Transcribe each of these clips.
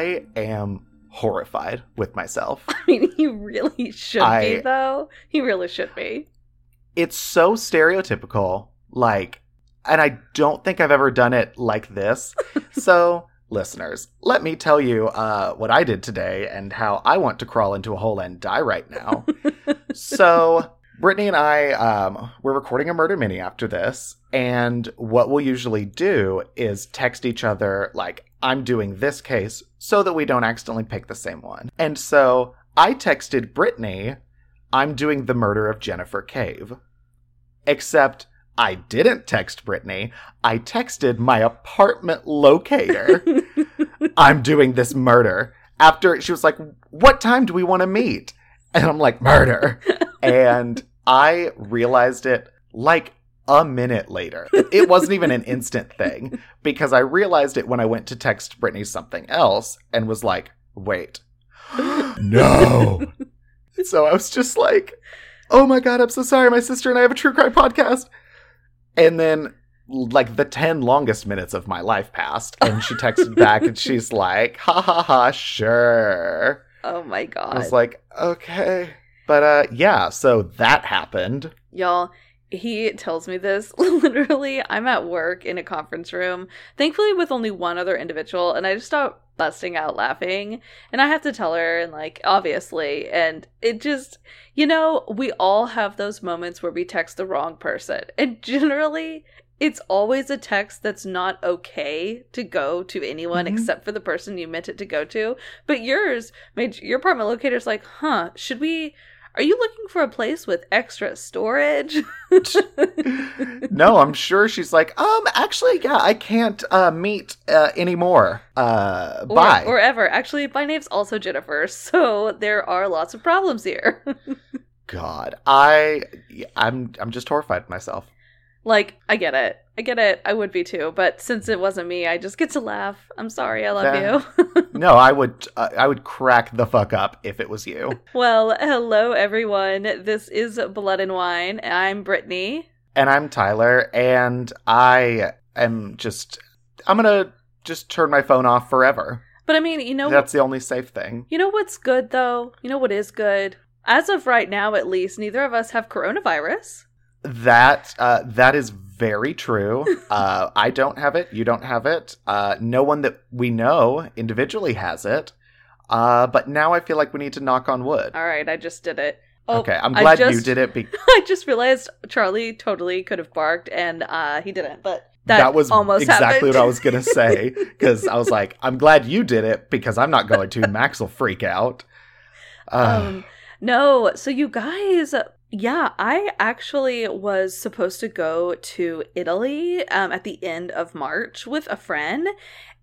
I am horrified with myself. I mean, he really should I- be, though. He really should be. It's so stereotypical, like, and I don't think I've ever done it like this. so, listeners, let me tell you uh, what I did today and how I want to crawl into a hole and die right now. so, Brittany and I, um, we're recording a murder mini after this, and what we'll usually do is text each other, like, I'm doing this case, so that we don't accidentally pick the same one. And so I texted Brittany, I'm doing the murder of Jennifer Cave. Except I didn't text Brittany, I texted my apartment locator, I'm doing this murder. After she was like, What time do we want to meet? And I'm like, Murder. and I realized it like a minute later. It wasn't even an instant thing because I realized it when I went to text Brittany something else and was like, wait, no. so I was just like, oh my God, I'm so sorry. My sister and I have a true crime podcast. And then like the 10 longest minutes of my life passed and she texted back and she's like, ha ha ha, sure. Oh my god. I was like, okay. But uh yeah, so that happened. Y'all, he tells me this literally. I'm at work in a conference room, thankfully with only one other individual, and I just start busting out laughing. And I have to tell her, and like, obviously, and it just, you know, we all have those moments where we text the wrong person. And generally, it's always a text that's not okay to go to anyone Mhm. except for the person you meant it to go to. But yours made your apartment locator's like, huh, should we are you looking for a place with extra storage? no, I'm sure she's like, um, actually, yeah, I can't uh meet uh anymore. Uh or, bye. or ever. Actually, my name's also Jennifer, so there are lots of problems here. God. I I'm I'm just horrified myself. like, I get it. I get it. I would be too, but since it wasn't me, I just get to laugh. I'm sorry. I love you. No, I would uh, I would crack the fuck up if it was you. well, hello everyone. This is Blood and Wine. I'm Brittany. And I'm Tyler and I am just I'm going to just turn my phone off forever. But I mean, you know That's the only safe thing. You know what's good though? You know what is good? As of right now, at least, neither of us have coronavirus. That uh, that is very true. Uh, I don't have it. You don't have it. Uh, no one that we know individually has it. Uh, but now I feel like we need to knock on wood. All right, I just did it. Oh, okay, I'm glad you did it. Be- I just realized Charlie totally could have barked and uh, he didn't, but that, that, was almost exactly what I was gonna say because I was like, I'm glad you did it because I'm not going to. Max will freak out. Uh, um, no, so you guys, yeah, I actually was supposed to go to Italy um, at the end of March with a friend,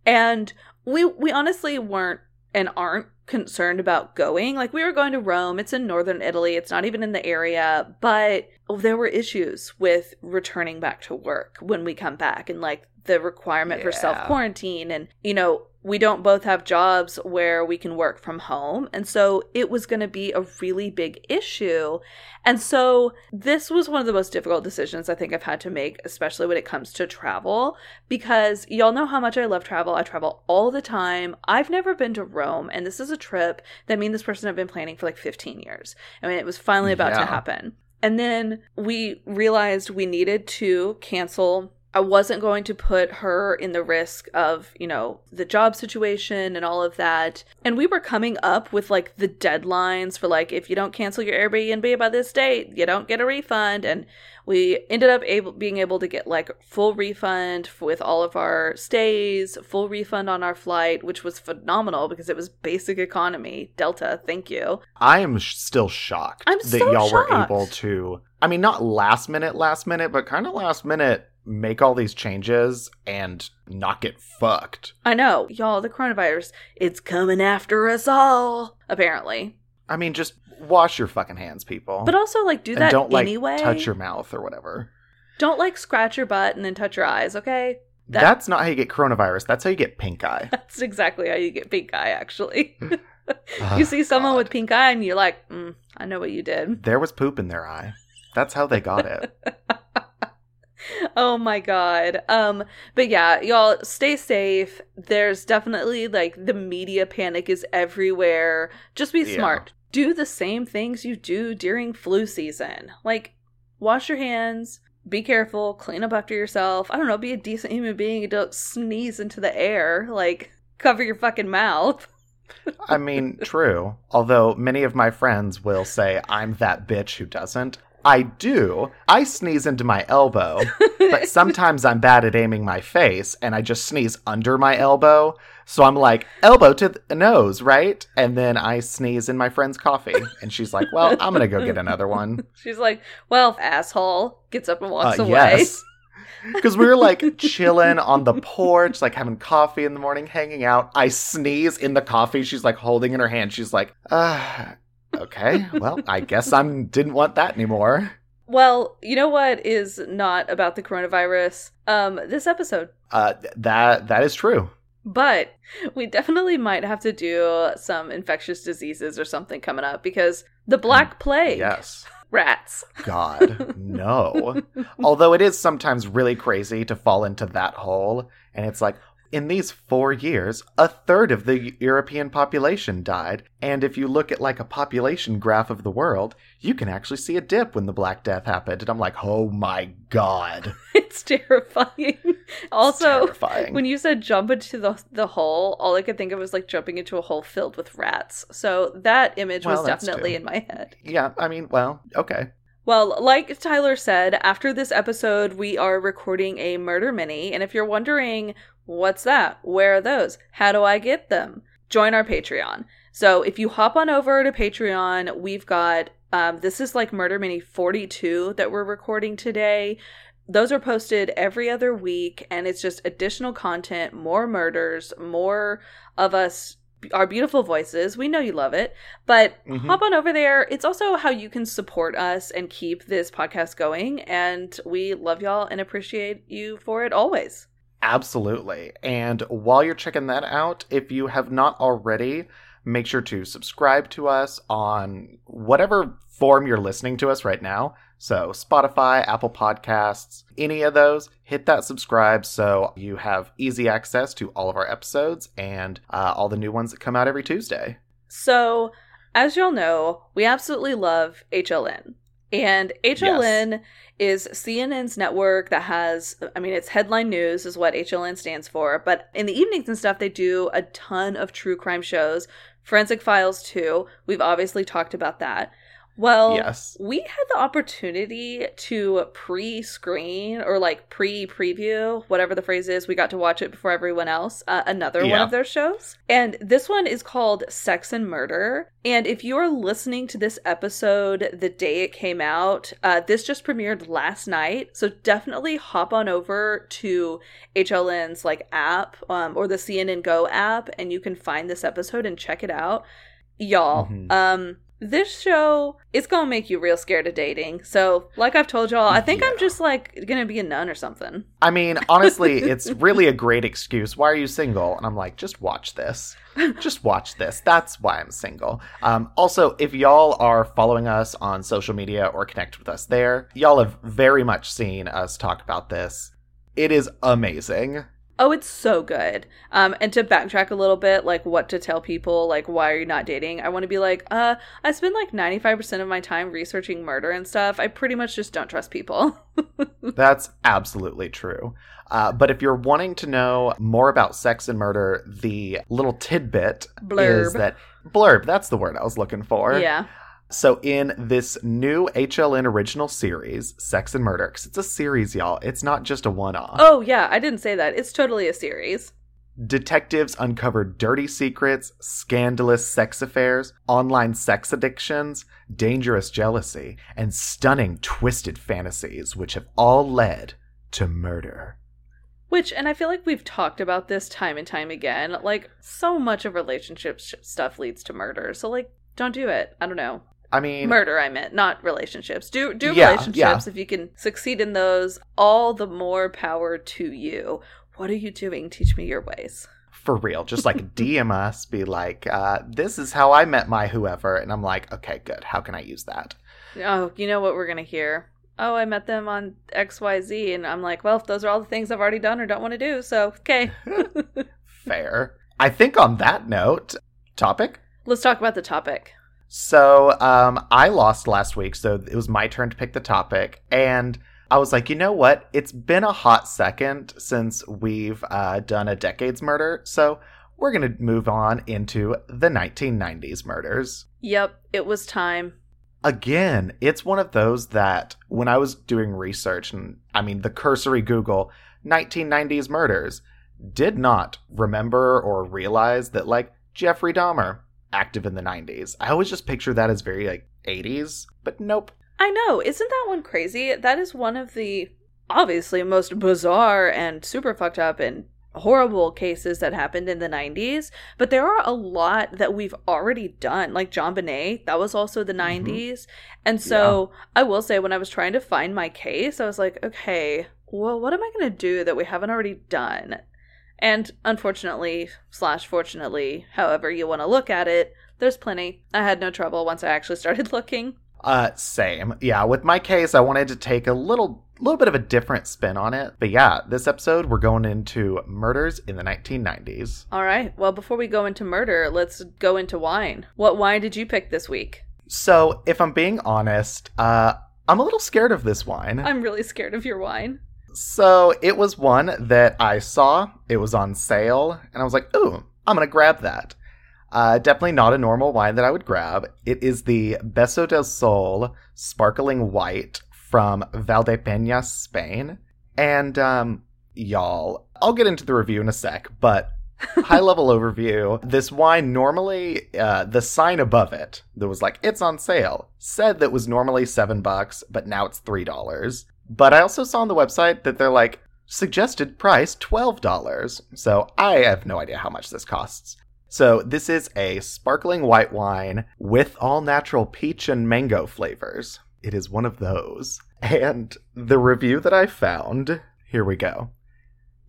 and we we honestly weren't and aren't concerned about going. Like we were going to Rome. It's in northern Italy. It's not even in the area, but there were issues with returning back to work when we come back and like the requirement for self quarantine and you know, we don't both have jobs where we can work from home. And so it was going to be a really big issue. And so this was one of the most difficult decisions I think I've had to make, especially when it comes to travel, because y'all know how much I love travel. I travel all the time. I've never been to Rome, and this is a trip that me and this person have been planning for like 15 years. I mean, it was finally about to happen. And then we realized we needed to cancel. I wasn't going to put her in the risk of, you know, the job situation and all of that. And we were coming up with like the deadlines for like if you don't cancel your Airbnb by this date, you don't get a refund. And we ended up able being able to get like full refund with all of our stays, full refund on our flight, which was phenomenal because it was basic economy. Delta, thank you. I am still shocked I'm that so y'all were able to. I mean, not last minute, last minute, but kind of last minute make all these changes and not get fucked. I know, y'all, the coronavirus, it's coming after us all, apparently. I mean, just wash your fucking hands, people. But also, like, do and that don't like anyway. touch your mouth or whatever. Don't like scratch your butt and then touch your eyes, okay? That- That's not how you get coronavirus. That's how you get pink eye. That's exactly how you get pink eye, actually. you see someone God. with pink eye and you're like, mm, I know what you did. There was poop in their eye. That's how they got it. oh my god. Um but yeah, y'all stay safe. There's definitely like the media panic is everywhere. Just be Yeah. smart. Do the same things you do during flu season. Like wash your hands, be careful, clean up after yourself. I don't know, be a decent human being and don't sneeze into the air. Like cover your fucking mouth. I mean, true. Although many of my friends will say I'm that bitch who doesn't. I do. I sneeze into my elbow, but sometimes I'm bad at aiming my face and I just sneeze under my elbow. So I'm like, elbow to the nose, right? And then I sneeze in my friend's coffee. And she's like, well, I'm going to go get another one. She's like, "Well, asshole," gets up and walks Uh, away. yes. Because we were like chilling on the porch, like having coffee in the morning, hanging out. I sneeze in the coffee. She's like holding in her hand. She's like, uh, okay, well, I guess I didn't want that anymore. Well, you know what is not about the coronavirus? Um, this episode. Uh, that that is true. But we definitely might have to do some infectious diseases or something coming up because the Black Plague, Yes. rats. God, no. Although it is sometimes really crazy to fall into that hole, and it's like, in these four years, a third of the European population died. And if you look at like a population graph of the world, you can actually see a dip when the Black Death happened. And I'm like, oh my god. it's terrifying. also, terrifying. when you said jump into the the hole, all I could think of was like jumping into a hole filled with rats. So that image Well, was definitely too. in my head. yeah, I mean, well, okay. Well, like Tyler said, after this episode, we are recording a murder mini. And if you're wondering, what's that? Where are those? How do I get them? Join our Patreon. So if you hop on over to Patreon, we've got um, this is like Murder Mini 42 that we're recording today. Those are posted every other week, and it's just additional content, more murders, more of us, our beautiful voices. We know you love it, but Mhm. hop on over there. It's also how you can support us and keep this podcast going. And we love y'all and appreciate you for it always. Absolutely. And while you're checking that out, if you have not already, make sure to subscribe to us on whatever form you're listening to us right now. So, Spotify, Apple Podcasts, any of those, hit that subscribe so you have easy access to all of our episodes and uh, all the new ones that come out every Tuesday. So, as y'all know, we absolutely love HLN. And HLN is CNN's network that has, I mean, it's headline news, is what HLN stands for. But in the evenings and stuff, they do a ton of true crime shows. Forensic Files, too. We've obviously talked about that. Well, yes. we had the opportunity to pre screen or like pre preview, whatever the phrase is. We got to watch it before everyone else, uh, another one of their shows. And this one is called Sex and Murder. And if you're listening to this episode the day it came out, uh, this just premiered last night. So definitely hop on over to HLN's like app um, or the CNN Go app and you can find this episode and check it out. Y'all, Mhm. um, this show it's gonna make you real scared of dating. So, like I've told y'all, I think I'm just like gonna be a nun or something. I mean, honestly, it's really a great excuse. Why are you single? And I'm like, just watch this. Just watch this. That's why I'm single. Um, also, if y'all are following us on social media or connect with us there, y'all have very much seen us talk about this. It is amazing. Oh, it's so good. Um, and to backtrack a little bit, like what to tell people, like why are you not dating? I want to be like, uh, I spend like 95% of my time researching murder and stuff. I pretty much just don't trust people. That's absolutely true. Uh, but if you're wanting to know more about sex and murder, the little tidbit Blurb. is that blurb. That's the word I was looking for. yeah. So in this new HLN original series, Sex and Murder, because it's a series, y'all. It's not just a one-off. Oh, yeah. I didn't say that. It's totally a series. Detectives uncover dirty secrets, scandalous sex affairs, online sex addictions, dangerous jealousy, and stunning twisted fantasies, which have all led to murder. Which, and I feel like we've talked about this time and time again. Like, so much of relationship sh- stuff leads to murder. So, like, don't do it. I don't know. I mean, Murder, I meant, not relationships. Do do Yeah, relationships yeah. if you can succeed in those. All the more power to you. What are you doing? Teach me your ways. for real, just like DM us, be like, uh, "This is how I met my whoever," and I'm like, "Okay, good. How can I use that?" Oh, you know what we're gonna hear? oh, I met them on XYZ. And I'm like, well, those are all the things I've already done or don't want to do. So, okay. Fair. I think on that note, topic? Let's talk about the topic. So, um, I lost last week, so it was my turn to pick the topic. And I was like, you know what? It's been a hot second since we've uh, done a decade's murder. So, we're going to move on into the 1990s murders. Yep, it was time. Again, it's one of those that when I was doing research, and I mean, the cursory Google 1990s murders, did not remember or realize that, like, Jeffrey Dahmer, active in the 90s. I always just picture that as very, like, 80s, but nope. I know. Isn't that one crazy? That is one of the obviously most bizarre and super fucked up and horrible cases that happened in the 90s, but there are a lot that we've already done. Like JonBenét, that was also the 90s. Mm-hmm. And so yeah. I will say, when I was trying to find my case, I was like, okay, well, what am I going to do that we haven't already done? And unfortunately, slash fortunately, however you want to look at it, there's plenty. I had no trouble once I actually started looking. Uh, same. Yeah, with my case, I wanted to take a little little bit of a different spin on it. But yeah, this episode we're going into murders in the 1990s. All right. Well, before we go into murder, let's go into wine. What wine did you pick this week? So, if I'm being honest, uh, I'm a little scared of this wine. I'm really scared of your wine. So, it was one that I saw, it was on sale, and I was like, ooh, I'm going to grab that. Uh, definitely not a normal wine that I would grab. It is the Beso del Sol Sparkling White from Valdepeñas, Spain. And, um, y'all, I'll get into the review in a sec, but high level overview this wine normally uh, the sign above it that was like it's on sale said that was normally seven bucks but now it's three dollars but i also saw on the website that they're like suggested price $12 so i have no idea how much this costs so, this is a sparkling white wine with all natural peach and mango flavors. It is one of those. And the review that I found here we go.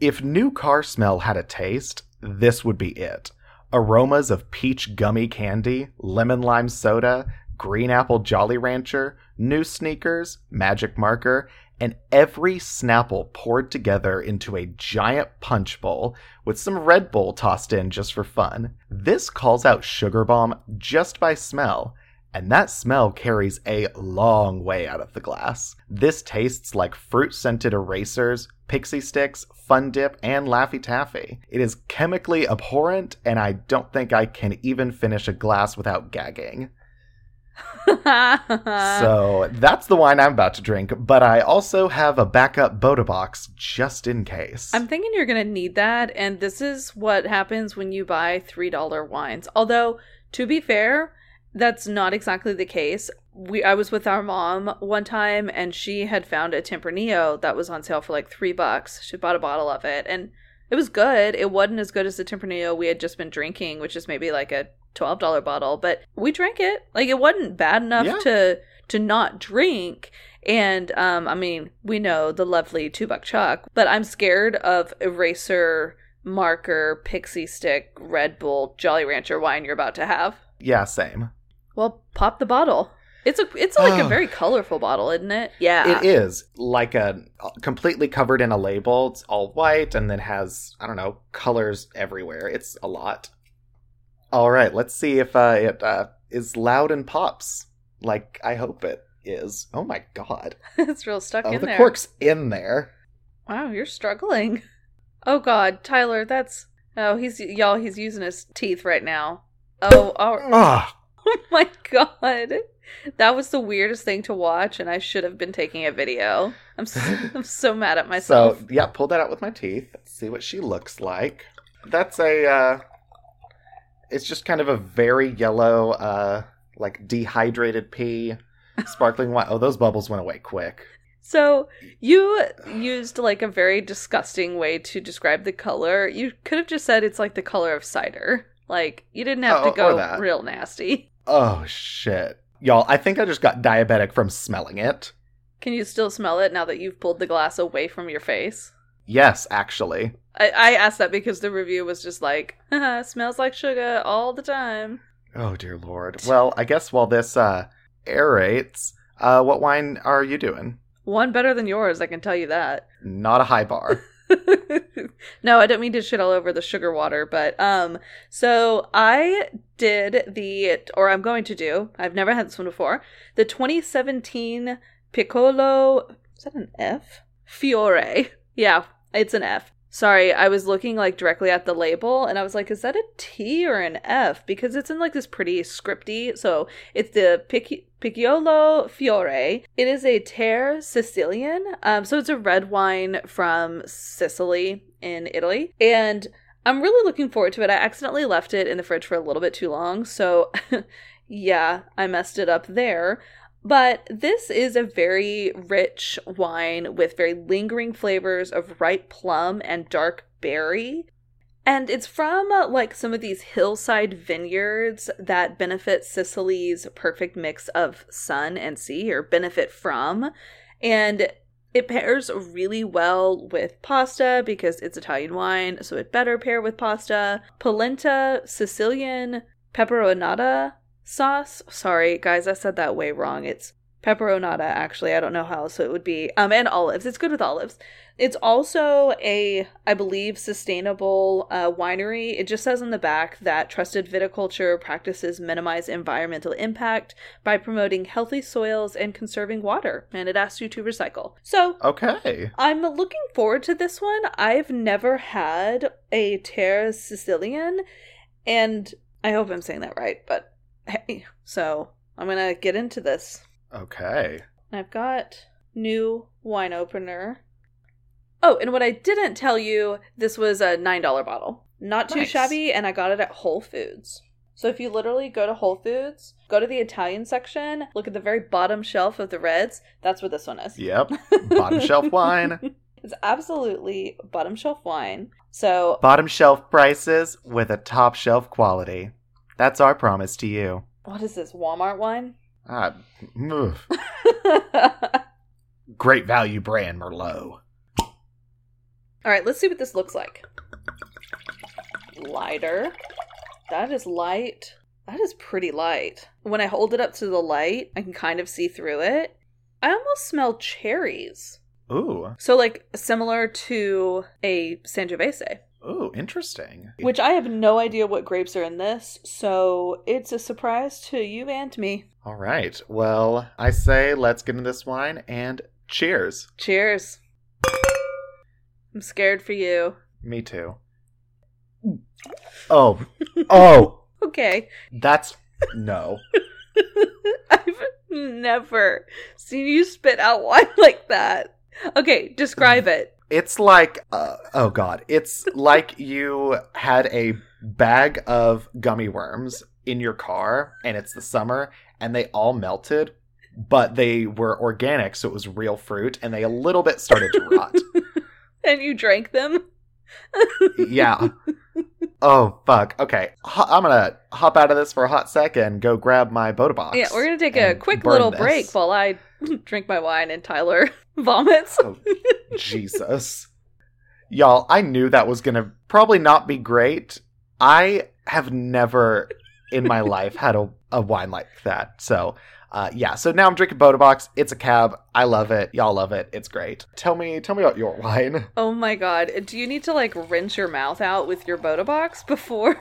If new car smell had a taste, this would be it. Aromas of peach gummy candy, lemon lime soda, green apple Jolly Rancher, new sneakers, magic marker, and every Snapple poured together into a giant punch bowl with some Red Bull tossed in just for fun. This calls out Sugar Bomb just by smell, and that smell carries a long way out of the glass. This tastes like fruit scented erasers, pixie sticks, fun dip, and Laffy Taffy. It is chemically abhorrent, and I don't think I can even finish a glass without gagging. so that's the wine I'm about to drink, but I also have a backup Bota box just in case. I'm thinking you're going to need that, and this is what happens when you buy $3 wines. Although, to be fair, that's not exactly the case. We I was with our mom one time and she had found a Tempranillo that was on sale for like 3 bucks. She bought a bottle of it and it was good. It wasn't as good as the Tempranillo we had just been drinking, which is maybe like a twelve dollar bottle, but we drank it. Like it wasn't bad enough yeah. to to not drink. And um, I mean, we know the lovely two buck chuck, but I'm scared of eraser, marker, pixie stick, Red Bull, Jolly Rancher wine you're about to have. Yeah, same. Well, pop the bottle. It's a it's like a very colorful bottle, isn't it? Yeah. It is like a completely covered in a label. It's all white and then has I don't know colors everywhere. It's a lot. All right, let's see if uh, it uh, is loud and pops like I hope it is. Oh my god, it's real stuck oh, in the there. The cork's in there. Wow, you're struggling. Oh god, Tyler, that's oh he's y'all he's using his teeth right now. Oh, oh, oh my god. That was the weirdest thing to watch, and I should have been taking a video. I'm so, I'm so mad at myself. So yeah, pull that out with my teeth. See what she looks like. That's a uh, it's just kind of a very yellow, uh, like dehydrated pee, sparkling wine. Oh, those bubbles went away quick. So you used like a very disgusting way to describe the color. You could have just said it's like the color of cider. Like you didn't have oh, to go real nasty. Oh shit. Y'all, I think I just got diabetic from smelling it. Can you still smell it now that you've pulled the glass away from your face? Yes, actually. I, I asked that because the review was just like, smells like sugar all the time. Oh dear lord. Well, I guess while this uh aerates, uh what wine are you doing? One better than yours, I can tell you that. Not a high bar. no, I don't mean to shit all over the sugar water, but um so I did the or I'm going to do. I've never had this one before. The 2017 Piccolo is that an F? Fiore. Yeah, it's an F. Sorry, I was looking like directly at the label and I was like, is that a T or an F? Because it's in like this pretty scripty. So it's the Pic- Picciolo Fiore. It is a Terre Sicilian. Um, so it's a red wine from Sicily in Italy. And I'm really looking forward to it. I accidentally left it in the fridge for a little bit too long. So yeah, I messed it up there. But this is a very rich wine with very lingering flavors of ripe plum and dark berry. And it's from uh, like some of these hillside vineyards that benefit Sicily's perfect mix of sun and sea, or benefit from. And it pairs really well with pasta because it's Italian wine, so it better pair with pasta. Polenta, Sicilian, peperonata, sauce. Sorry, guys, I said that way wrong. It's pepperonata, actually. I don't know how else it would be. Um, and olives. It's good with olives. It's also a, I believe, sustainable uh, winery. It just says in the back that trusted viticulture practices minimize environmental impact by promoting healthy soils and conserving water, and it asks you to recycle. So, Okay. I'm looking forward to this one. I've never had a Terra Sicilian, and I hope I'm saying that right, but hey, so I'm gonna get into this. Okay. I've got new wine opener. Oh, and what I didn't tell you, this was a $9 bottle. Not too Nice. shabby, and I got it at Whole Foods. So if you literally go to Whole Foods, go to the Italian section, look at the very bottom shelf of the reds, that's where this one is. Yep. Bottom shelf wine. It's absolutely bottom shelf wine. So Bottom shelf prices with a top shelf quality. That's our promise to you. what is this? Walmart wine? Ah, great value brand Merlot. All right, let's see what this looks like. Lighter. That is light. That is pretty light. When I hold it up to the light, I can kind of see through it. I almost smell cherries. Ooh. So, like, similar to a Sangiovese, Ooh, interesting. which I have no idea what grapes are in this. So, it's a surprise to you and me. All right. Well, I say let's get into this wine and cheers. Cheers. I'm scared for you. Me too. Oh. Oh. Okay. That's no. I've never seen you spit out wine like that. Okay, describe it. It's like uh, oh god, it's like you had a bag of gummy worms in your car and it's the summer and they all melted, but they were organic so it was real fruit and they a little bit started to rot. And you drank them? yeah. Oh fuck. Okay. Ho- I'm going to hop out of this for a hot sec and go grab my Bota box. Yeah, we're gonna take a quick little this. break while I drink my wine and Tyler vomits. Oh, Jesus. Y'all, I knew that was going to probably not be great. I have never in my life had a, a wine like that. So, uh, yeah. So now I'm drinking Bota Box. It's a cab. I love it. Y'all love it. It's great. Tell me, tell me about your wine. Oh my god. Do you need to like rinse your mouth out with your Bota box before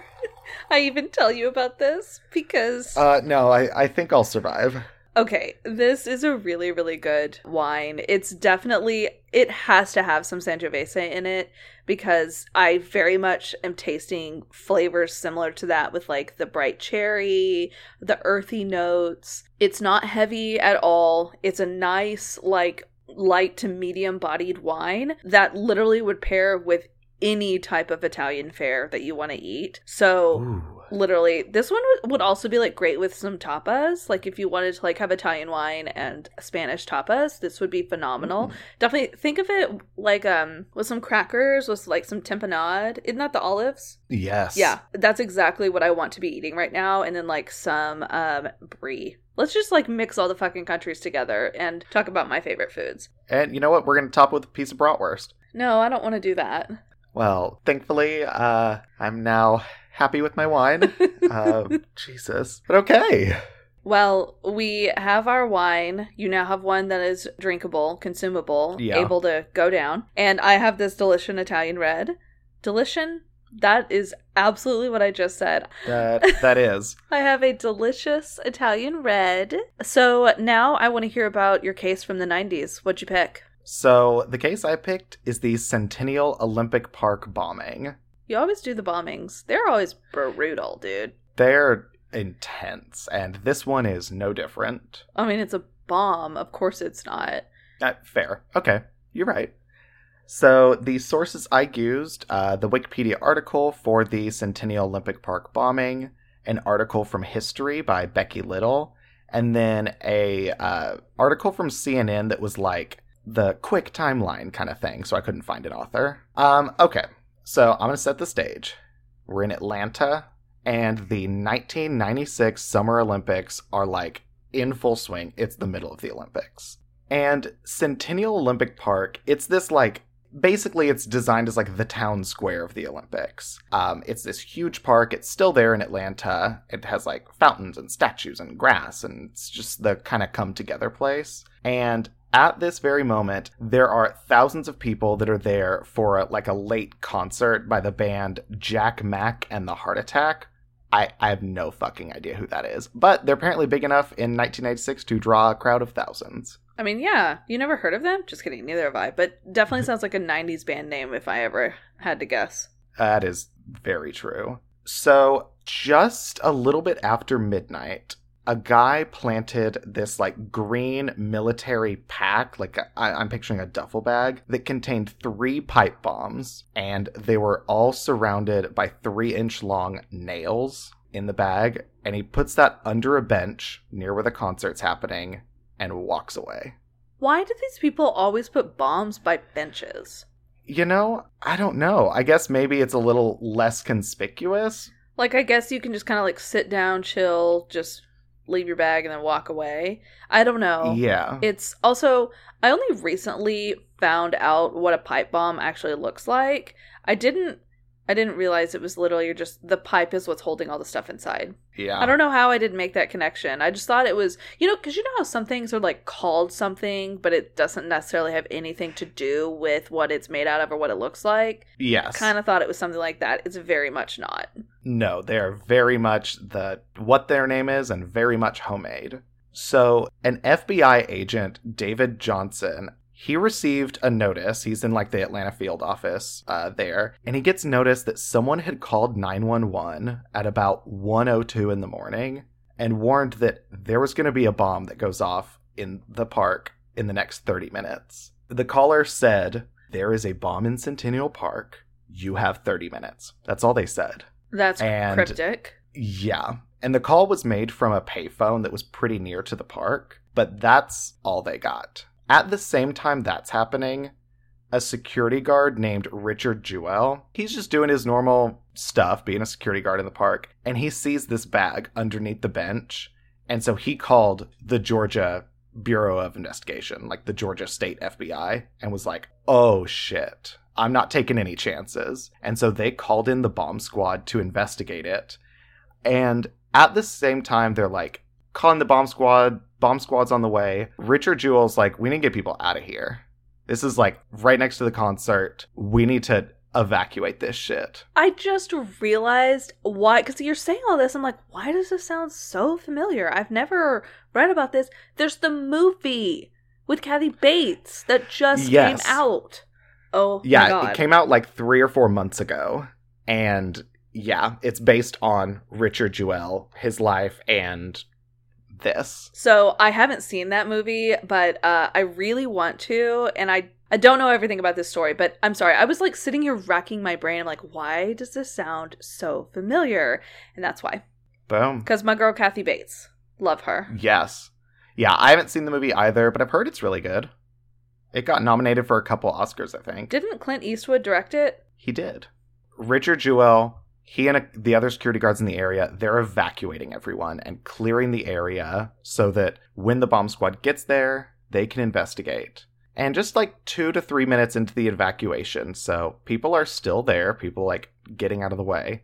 I even tell you about this? Because Uh, no, I, I think I'll survive. Okay, this is a really, really good wine. It's definitely, it has to have some Sangiovese in it because I very much am tasting flavors similar to that with like the bright cherry, the earthy notes. It's not heavy at all. It's a nice, like, light to medium bodied wine that literally would pair with any type of Italian fare that you want to eat. So, Ooh. Literally this one would- would also be like great with some tapas. Like if you wanted to like have italian wine and spanish tapas this would be phenomenal. Definitely think of it like um with some crackers with like some tempanade isn't that the olives? Yes. yeah that's exactly what i want to be eating right now. And then like some um brie. Let's just like mix all the fucking countries together and talk about my favorite foods. And you know what? We're going to top with a piece of bratwurst. no i don't want to do that. Well, thankfully, uh, I'm now happy with my wine. uh, Jesus. But okay. Well, we have our wine. You now have one that is drinkable, consumable, Yeah. able to go down. And I have this Delician Italian red. Delician? That is absolutely what I just said. That that is. I have a delicious Italian red. So now I want to hear about your case from the 90s. What'd you pick? So the case I picked is the Centennial Olympic Park bombing. You always do the bombings. They're always brutal, dude. They're intense, and this one is no different. I mean, it's a bomb. Of course it's not. Uh, fair. Okay, you're right. So the sources I used: uh, the Wikipedia article for the Centennial Olympic Park bombing, an article from History by Becky Little, and then a uh, article from CNN that was like the quick timeline kind of thing. So I couldn't find an author. Um, okay, so I'm gonna set the stage. We're in Atlanta, and the 1996 Summer Olympics are like in full swing. It's the middle of the Olympics. And Centennial Olympic Park, it's this like basically it's designed as like the town square of the Olympics. Um, it's this huge park. It's still there in Atlanta. It has like fountains and statues and grass, and it's just the kind of come together place. And at this very moment, there are thousands of people that are there for a, like a late concert by the band Jack Mack and the Heart Attack. I, I have no fucking idea who that is, but they're apparently big enough in 1996 to draw a crowd of thousands. I mean, yeah, you never heard of them? Just kidding, neither have I. But definitely sounds like a 90s band name if I ever had to guess. That is very true. So, just a little bit after midnight, a guy planted this like green military pack, like I- I'm picturing a duffel bag, that contained three pipe bombs, and they were all surrounded by three inch long nails in the bag. And he puts that under a bench near where the concert's happening and walks away. Why do these people always put bombs by benches? You know, I don't know. I guess maybe it's a little less conspicuous. Like, I guess you can just kind of like sit down, chill, just leave your bag and then walk away. I don't know. Yeah. It's also, I only recently found out what a pipe bomb actually looks like. I didn't. I didn't realize it was literally just the pipe is what's holding all the stuff inside. yeah. I don't know how I didn't make that connection. I just thought it was, you know, because you know how some things are like called something, but it doesn't necessarily have anything to do with what it's made out of or what it looks like. Yes. Kind of thought it was something like that. It's very much not. No, they are very much the what their name is and very much homemade. So, an FBI agent, David Johnson, he received a notice. He's in like the Atlanta field office uh, there, and he gets notice that someone had called 911 at about 1:02 in the morning and warned that there was going to be a bomb that goes off in the park in the next 30 minutes. The caller said, "There is a bomb in Centennial Park. You have 30 minutes." That's all they said. That's And- cryptic. Yeah. And the call was made from a payphone that was pretty near to the park, but that's all they got. At the same time that's happening, a security guard named Richard Jewell, he's just doing his normal stuff, being a security guard in the park, and he sees this bag underneath the bench. And so he called the Georgia Bureau of Investigation, like the Georgia State FBI, and was like, oh shit, I'm not taking any chances. And so they called in the bomb squad to investigate it. And at the same time, they're like, calling the bomb squad, bomb squad's on the way. Richard Jewell's like, we need to get people out of here. This is like right next to the concert. We need to evacuate this shit. I just realized why, because you're saying all this. I'm like, why does this sound so familiar? I've never read about this. There's the movie with Kathy Bates that just Yes. came out. Oh my Yeah, it came out like three or four months ago. And yeah, it's based on Richard Jewell, his life, and this. So I haven't seen that movie, but uh, I really want to, and I I don't know everything about this story, but I'm sorry. I was like sitting here racking my brain. I'm like, why does this sound so familiar? And that's why, Boom. because my girl Kathy Bates, love her. Yes. Yeah, I haven't seen the movie either, but I've heard it's really good. It got nominated for a couple Oscars, I think. Didn't Clint Eastwood direct it? He did. Richard Jewell, he and a, the other security guards in the area, they're evacuating everyone and clearing the area so that when the bomb squad gets there, they can investigate. And just like two to three minutes into the evacuation, so people are still there, people like getting out of the way,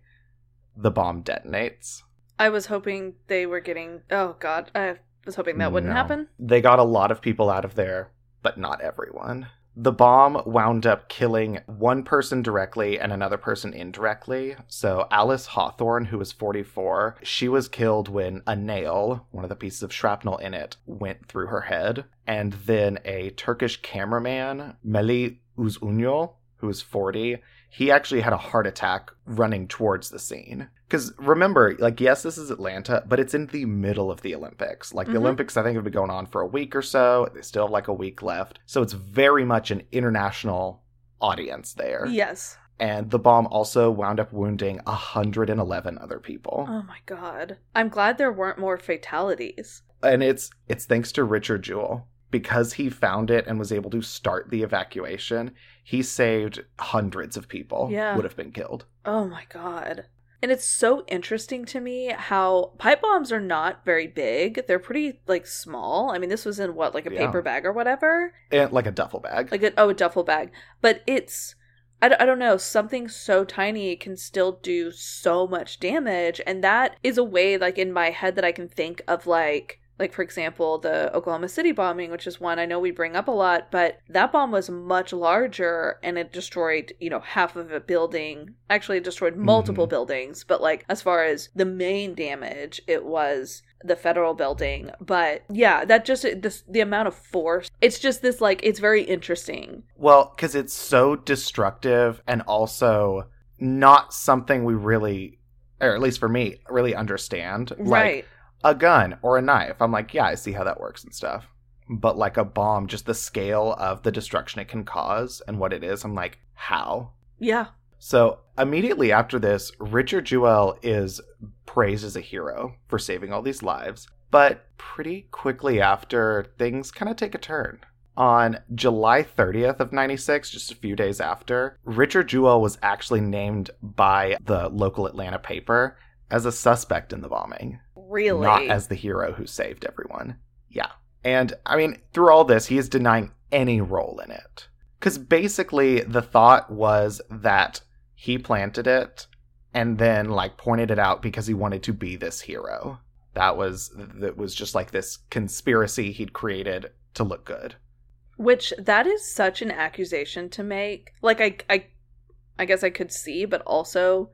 the bomb detonates. I was hoping they were getting. Oh God, I was hoping that wouldn't No. happen. They got a lot of people out of there, but not everyone. The bomb wound up killing one person directly and another person indirectly. So, Alice Hawthorne, who was 44, she was killed when a nail, one of the pieces of shrapnel in it, went through her head. And then a Turkish cameraman, Melih Uzunyol, who was 40, he actually had a heart attack running towards the scene. Because remember, like, yes, this is Atlanta, but it's in the middle of the Olympics. Like, the Mhm. Olympics, I think, have been going on for a week or so. They still have like a week left. So it's very much an international audience there. Yes. And the bomb also wound up wounding 111 other people. Oh my God. I'm glad there weren't more fatalities. and it's it's thanks to Richard Jewell because he found it and was able to start the evacuation. He saved hundreds of people Yeah. would have been killed. Oh my God. And it's so interesting to me how pipe bombs are not very big. They're pretty like small. I mean, this was in what, like a Yeah. paper bag or whatever? And like a duffel bag. Like a, oh, a duffel bag. But it's I, d- I don't know, something so tiny can still do so much damage and that is a way like in my head that I can think of like like for example the Oklahoma City bombing which is one I know we bring up a lot but that bomb was much larger and it destroyed you know half of a building actually it destroyed multiple Mhm. buildings but like as far as the main damage it was the federal building but yeah that just this the amount of force it's just this like it's very interesting Well, because it's so destructive and also not something we really, or at least for me, really understand. Like right a gun or a knife, I'm like, yeah, I see how that works and stuff. But like a bomb, just the scale of the destruction it can cause and what it is, I'm like, how? yeah So immediately after this, Richard Jewell is praised as a hero for saving all these lives. But pretty quickly after, things kind of take a turn. On July 30th of 96, just a few days after, Richard Jewell was actually named by the local Atlanta paper as a suspect in the bombing, really not as the hero who saved everyone. Yeah. And I mean, through all this, he is denying any role in it. Because basically, the thought was that he planted it and then, like, pointed it out because he wanted to be this hero. That was, that was just like this conspiracy he'd created to look good. Which that is such an accusation to make. Like I I I guess I could see, but also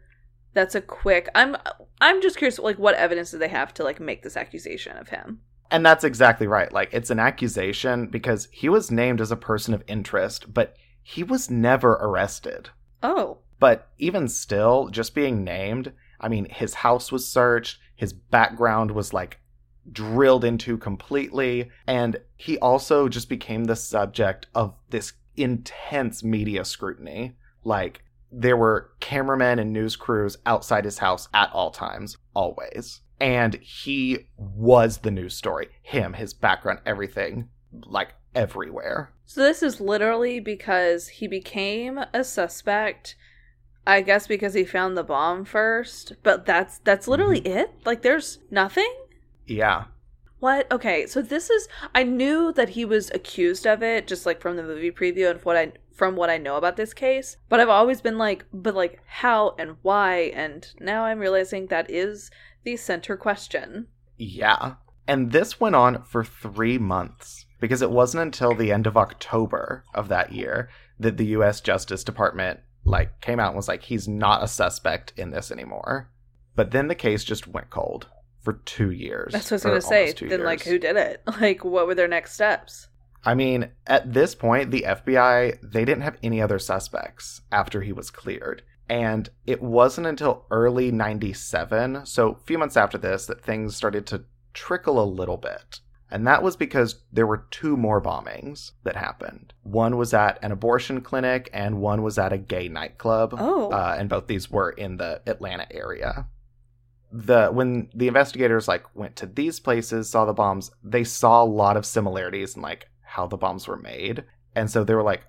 that's a quick I'm I'm just curious like what evidence do they have to like make this accusation of him? And that's exactly right. Like, it's an accusation because he was named as a person of interest, but he was never arrested. Oh. But even still, just being named, I mean, his house was searched, his background was like drilled into completely, and he also just became the subject of this intense media scrutiny. Like, there were cameramen and news crews outside his house at all times, always. And he was the news story. Him, his background, everything, like everywhere. So this is literally because he became a suspect I guess because he found the bomb first, but that's that's literally mm-hmm. it? Like there's nothing? Yeah. What? Okay, so this is I knew that he was accused of it just like from the movie preview and what I from what I know about this case, but I've always been like but like how and why and now I'm realizing that is the center question. Yeah. And this went on for three months because it wasn't until the end of October of that year that the US Justice Department like came out and was like, he's not a suspect in this anymore. But then the case just went cold for two years. That's what I was going to say. Then like who did it? Like what were their next steps? I mean, at this point, the FBI, they didn't have any other suspects after he was cleared. And it wasn't until early 97, so a few months after this, that things started to trickle a little bit. And that was because there were two more bombings that happened. One was at an abortion clinic, and one was at a gay nightclub. Oh. Uh, and both these were in the Atlanta area. The when the investigators like went to these places, saw the bombs, they saw a lot of similarities in like how the bombs were made. And so they were like,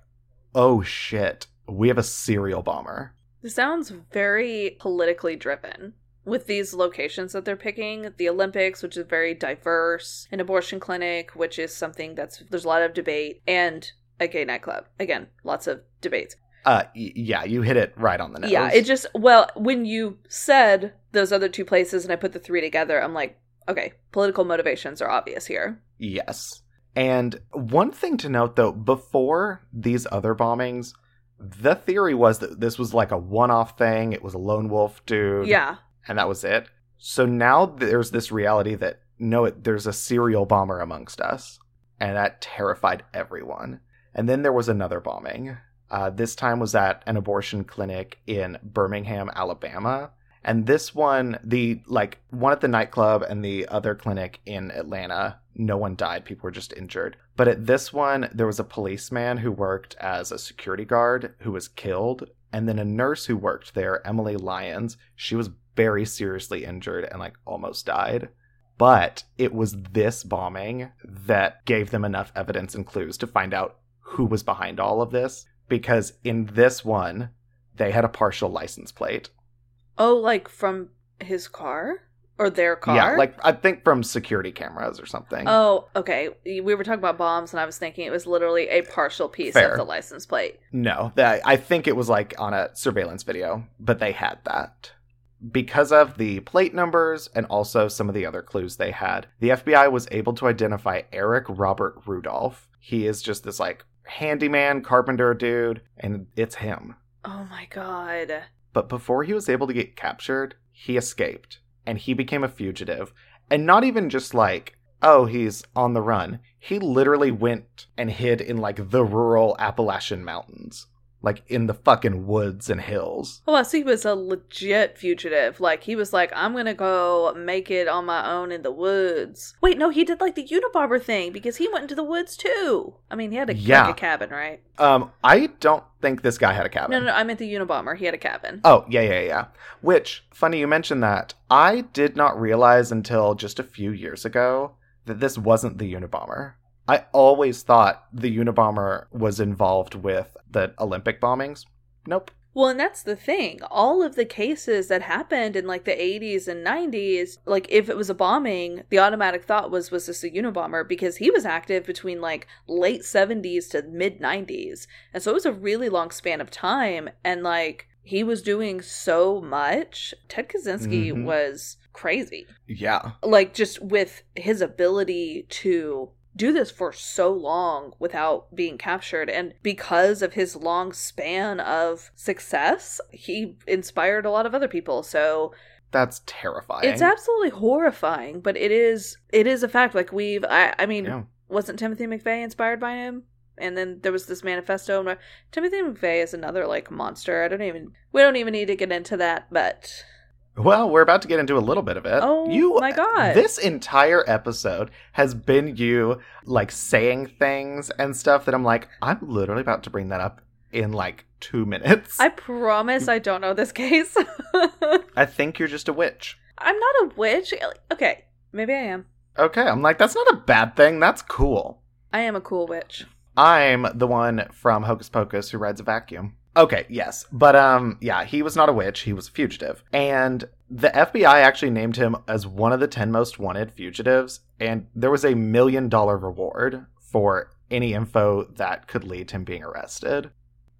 "Oh shit, we have a serial bomber." This sounds very politically driven with these locations that they're picking. The Olympics, which is very diverse, an abortion clinic, which is something that's there's a lot of debate, and a gay nightclub. Again, lots of debates. Uh, y- yeah, you hit it right on the nose. Yeah, it just well, when you said those other two places and I put the three together, I'm like, okay, political motivations are obvious here. Yes. And one thing to note though, before these other bombings, the theory was that this was like a one off thing. It was a lone wolf dude. Yeah. And that was it. So now there's this reality that no, it, there's a serial bomber amongst us. And that terrified everyone. And then there was another bombing. Uh, this time was at an abortion clinic in Birmingham, Alabama. And this one, the like one at the nightclub and the other clinic in Atlanta, no one died. People were just injured. But at this one, there was a policeman who worked as a security guard who was killed. And then a nurse who worked there, Emily Lyons, she was very seriously injured and like almost died. But it was this bombing that gave them enough evidence and clues to find out who was behind all of this. Because in this one, they had a partial license plate. Oh, like from his car or their car? Yeah, like I think from security cameras or something. Oh, okay. We were talking about bombs, and I was thinking it was literally a partial piece Fair. of the license plate. No, that I think it was like on a surveillance video, but they had that. Because of the plate numbers and also some of the other clues they had, the FBI was able to identify Eric Robert Rudolph. He is just this like handyman carpenter dude, and it's him. Oh my god. But before he was able to get captured, he escaped and he became a fugitive. And not even just like, oh, he's on the run. He literally went and hid in like the rural Appalachian mountains, like in the fucking woods and hills. Oh, so he was a legit fugitive. Like he was like, I'm gonna go make it on my own in the woods. Wait, no, he did like the Unabomber thing because he went into the woods too. I mean, he had a, Yeah. like a cabin, right? Um, I don't think this guy had a cabin. No, no, no, I meant the Unabomber. He had a cabin. Oh, yeah, yeah, yeah. Which, funny you mentioned that. I did not realize until just a few years ago that this wasn't the Unabomber. I always thought the Unabomber was involved with the Olympic bombings. Nope. Well, and that's the thing. All of the cases that happened in like the 80s and 90s, like if it was a bombing, the automatic thought was, was this a Unabomber? Because he was active between like late 70s to mid 90s. And so it was a really long span of time. And like he was doing so much. Ted Kaczynski Mhm. was crazy. Yeah. Like just with his ability to do this for so long without being captured. And because of his long span of success he inspired a lot of other people. So That's terrifying. it's absolutely horrifying but it is it is a fact. Like we've i, I mean Yeah. wasn't timothy mcveigh inspired by him? And then there was this manifesto and uh, timothy mcveigh is another like monster. I don't even we don't even need to get into that but Well, we're about to get into a little bit of it. Oh, you, my God. This entire episode has been you like saying things and stuff that I'm like, I'm literally about to bring that up in like two minutes. i promise i don't know this case I think you're just a witch. I'm not a witch. Okay, maybe I am. Okay, I'm like, that's not a bad thing. That's cool. I am a cool witch. I'm the one from Hocus Pocus who rides a vacuum. Okay, yes. But um yeah, he was not a witch, he was a fugitive. And the FBI actually named him as one of the 10 most wanted fugitives and there was a million dollar reward for any info that could lead to him being arrested.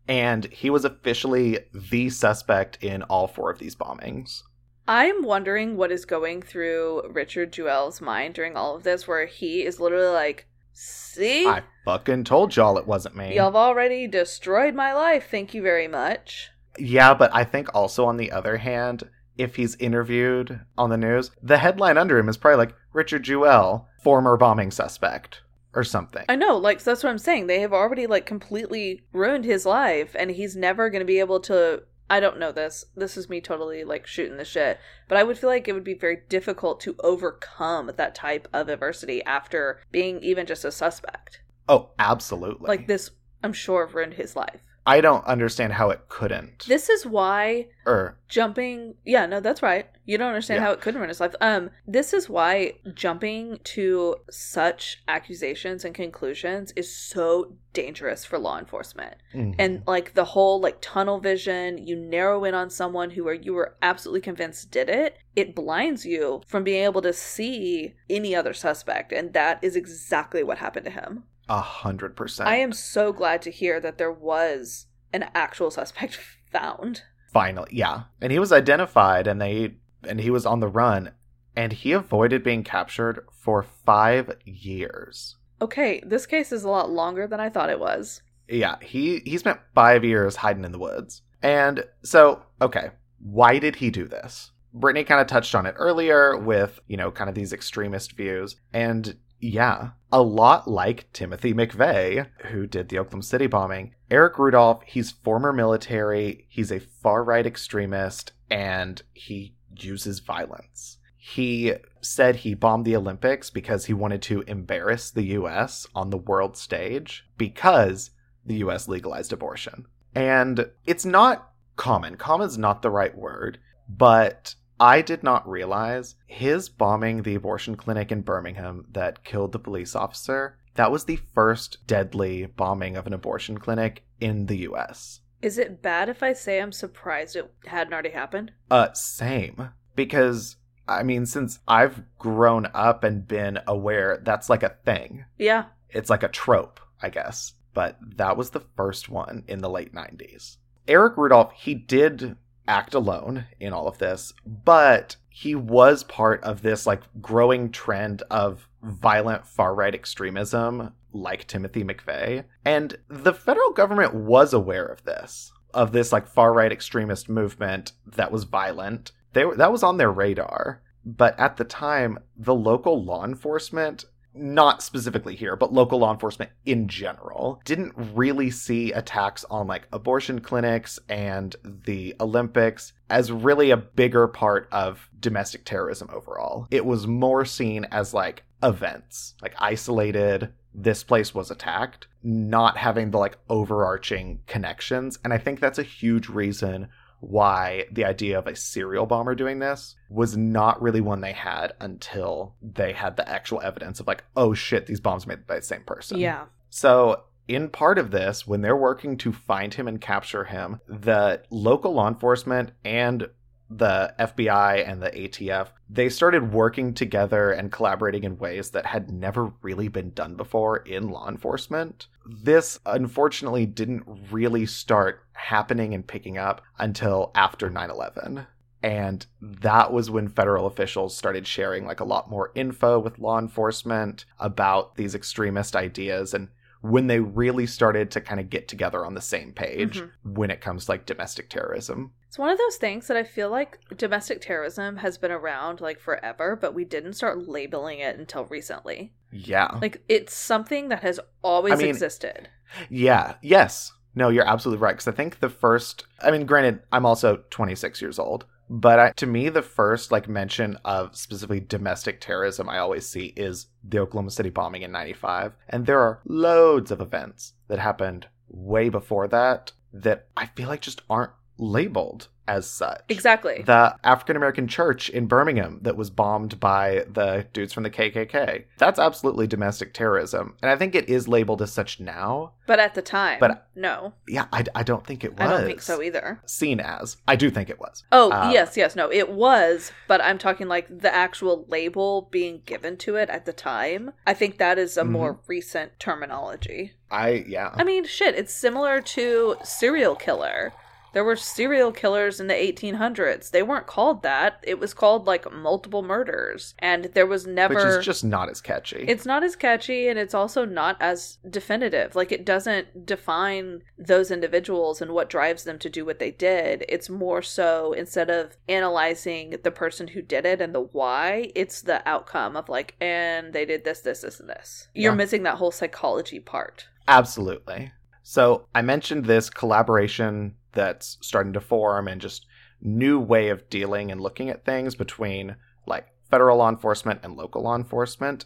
And he was officially the suspect in all four of these bombings. I'm wondering what is going through Richard Jewell's mind during all of this, where he is literally like, "See, I fucking told y'all it wasn't me. y'all have already destroyed my life. Thank you very much." Yeah, but I think also on the other hand, if he's interviewed on the news, the headline under him is probably like Richard Jewell, former bombing suspect, or something. I know, like that's what I'm saying. They have already like completely ruined his life, and he's never going to be able to. I don't know this. This is me totally like shooting the shit, but I would feel like it would be very difficult to overcome that type of adversity after being even just a suspect. oh, absolutely. Like this, I'm sure ruined his life. I don't understand how it couldn't. This is why or jumping yeah no that's right you don't understand Yeah. how it could ruin his life um this is why jumping to such accusations and conclusions is so dangerous for law enforcement Mhm. and like the whole like tunnel vision you narrow in on someone who are you were absolutely convinced did it it blinds you from being able to see any other suspect and that is exactly what happened to him a hundred percent. i am so glad to hear that there was an actual suspect found. Finally, yeah. And he was identified and they and he was on the run and he avoided being captured for 5 years. Okay, this case is a lot longer than I thought it was. Yeah, he he spent 5 years hiding in the woods. And so, okay, why did he do this? Brittany kind of touched on it earlier with, you know, kind of these extremist views. And yeah, a lot like Timothy McVeigh, who did the Oklahoma City bombing. Eric Rudolph, he's former military, he's a far right extremist, and he uses violence. He said he bombed the Olympics because he wanted to embarrass the US on the world stage because the US legalized abortion. And it's not common. Common is not the right word, but I did not realize his bombing the abortion clinic in Birmingham that killed the police officer, that was the first deadly bombing of an abortion clinic in the US. Is it bad if I say I'm surprised it hadn't already happened? Uh, same. Because, I mean, since I've grown up and been aware, that's like a thing. Yeah. It's like a trope, I guess. But that was the first one in the late 90s. Eric Rudolph, he did act alone in all of this, but he was part of this like growing trend of violent far right extremism like Timothy McVeigh. And the federal government was aware of this, of this like far right extremist movement that was violent. They that was on their radar. But at the time, the local law enforcement not specifically here, but local law enforcement in general, didn't really see attacks on like abortion clinics and the Olympics as really a bigger part of domestic terrorism overall. It was more seen as like events, like isolated, this place was attacked, not having the like overarching connections. And I think that's a huge reason why the idea of a serial bomber doing this was not really one they had until they had the actual evidence of like, oh shit, these bombs made by the same person. Yeah. So in part of this, when they're working to find him and capture him, the local law enforcement and the FBI and the ATF, they started working together and collaborating in ways that had never really been done before in law enforcement. This unfortunately didn't really start happening and picking up until after 9 11. And that was when federal officials started sharing like a lot more info with law enforcement about these extremist ideas and when they really started to kind of get together on the same page mm-hmm. when it comes to like domestic terrorism. It's one of those things that I feel like domestic terrorism has been around like forever, but we didn't start labeling it until recently. Yeah. Like it's something that has always I mean, existed. Yeah. Yes. No, you're absolutely right. Because I think the first, I mean, granted, I'm also 26 years old, but I, to me, the first like mention of specifically domestic terrorism I always see is the Oklahoma City bombing in 95. And there are loads of events that happened way before that that I feel like just aren't labeled as such. Exactly. The African American church in Birmingham that was bombed by the dudes from the KKK. That's absolutely domestic terrorism. And I think it is labeled as such now. But at the time, but no. Yeah, I, I don't think it was. I don't think so either. Seen as. I do think it was. Oh, uh, yes, yes, no, it was. But I'm talking like the actual label being given to it at the time. I think that is a mm-hmm. more recent terminology. I, yeah. I mean, shit, it's similar to serial killer there were serial killers in the 1800s. They weren't called that. It was called like multiple murders. And there was never. Which is just not as catchy. It's not as catchy and it's also not as definitive. Like it doesn't define those individuals and what drives them to do what they did. It's more so instead of analyzing the person who did it and the why, it's the outcome of like, and they did this, this, this, and this. You're yeah. missing that whole psychology part. Absolutely. So I mentioned this collaboration that's starting to form and just new way of dealing and looking at things between like federal law enforcement and local law enforcement.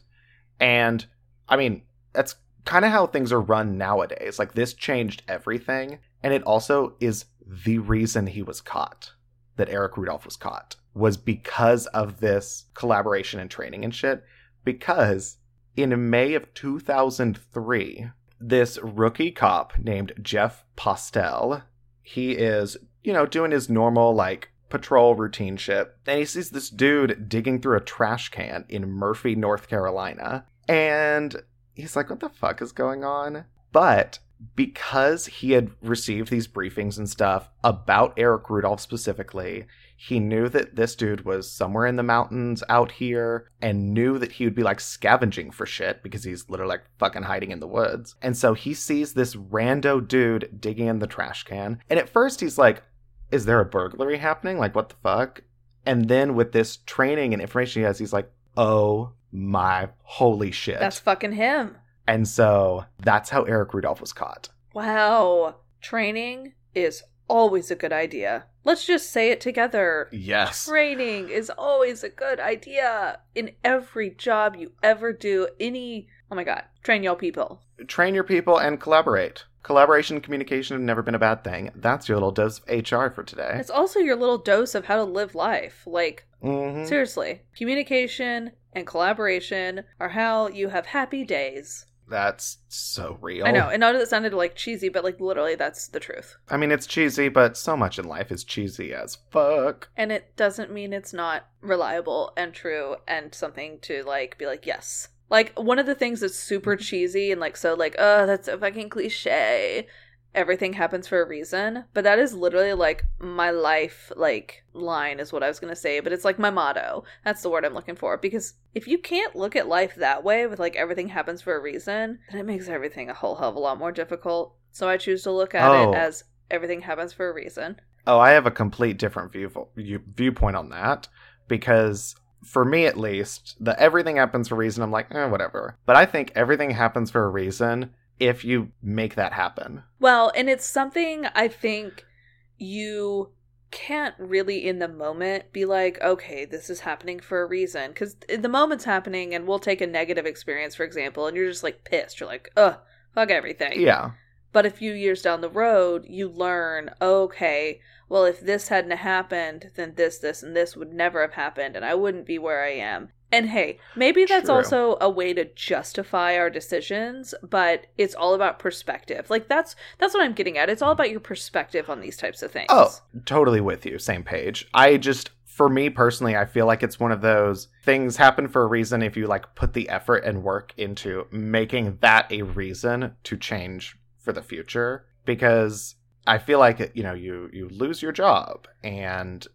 And I mean, that's kind of how things are run nowadays. Like this changed everything. And it also is the reason he was caught, that Eric Rudolph was caught, was because of this collaboration and training and shit. Because in May of 2003, this rookie cop named Jeff Postell he is, you know, doing his normal, like, patrol routine shit. And he sees this dude digging through a trash can in Murphy, North Carolina. And he's like, what the fuck is going on? But because he had received these briefings and stuff about Eric Rudolph specifically, he knew that this dude was somewhere in the mountains out here and knew that he would be like scavenging for shit because he's literally like fucking hiding in the woods. And so he sees this rando dude digging in the trash can. And at first he's like, is there a burglary happening? Like, what the fuck? And then with this training and information he has, he's like, oh my holy shit. That's fucking him. And so that's how Eric Rudolph was caught. Wow. Training is always a good idea. Let's just say it together. Yes. Training is always a good idea in every job you ever do. Any, oh my god, train your people. Train your people and collaborate. Collaboration and communication have never been a bad thing. That's your little dose of HR for today. It's also your little dose of how to live life. Like, Mhm. seriously, communication and collaboration are how you have happy days. That's so oh. real. I know, and not that it sounded like cheesy, but like literally, that's the truth. I mean, it's cheesy, but so much in life is cheesy as fuck. And it doesn't mean it's not reliable and true and something to like be like, yes. Like one of the things that's super cheesy and like so like, oh, that's a fucking cliche. Everything happens for a reason, but that is literally like my life like line is what I was gonna say, but it's like my motto. That's the word I'm looking for because if you can't look at life that way with like everything happens for a reason, then it makes everything a whole hell of a lot more difficult. So I choose to look at Oh. it as everything happens for a reason. Oh, I have a complete different view view- viewpoint on that because for me at least, the everything happens for a reason. I'm like, eh, whatever. But I think everything happens for a reason if you make that happen. Well, and it's something I think you can't really in the moment be like, okay, this is happening for a reason. Because the moment's happening, and we'll take a negative experience, for example, and you're just like pissed. You're like, ugh, fuck everything. Yeah. But a few years down the road, you learn, okay, well, if this hadn't happened, then this, this, and this would never have happened, and I wouldn't be where I am. And hey, maybe that's True. also a way to justify our decisions, but it's all about perspective. Like that's that's what I'm getting at. It's all about your perspective on these types of things. Oh, totally with you. Same page. I just, for me personally, I feel like it's one of those things happen for a reason if you like put the effort and work into making that a reason to change for the future. Because I feel like, you know, you, you lose your job and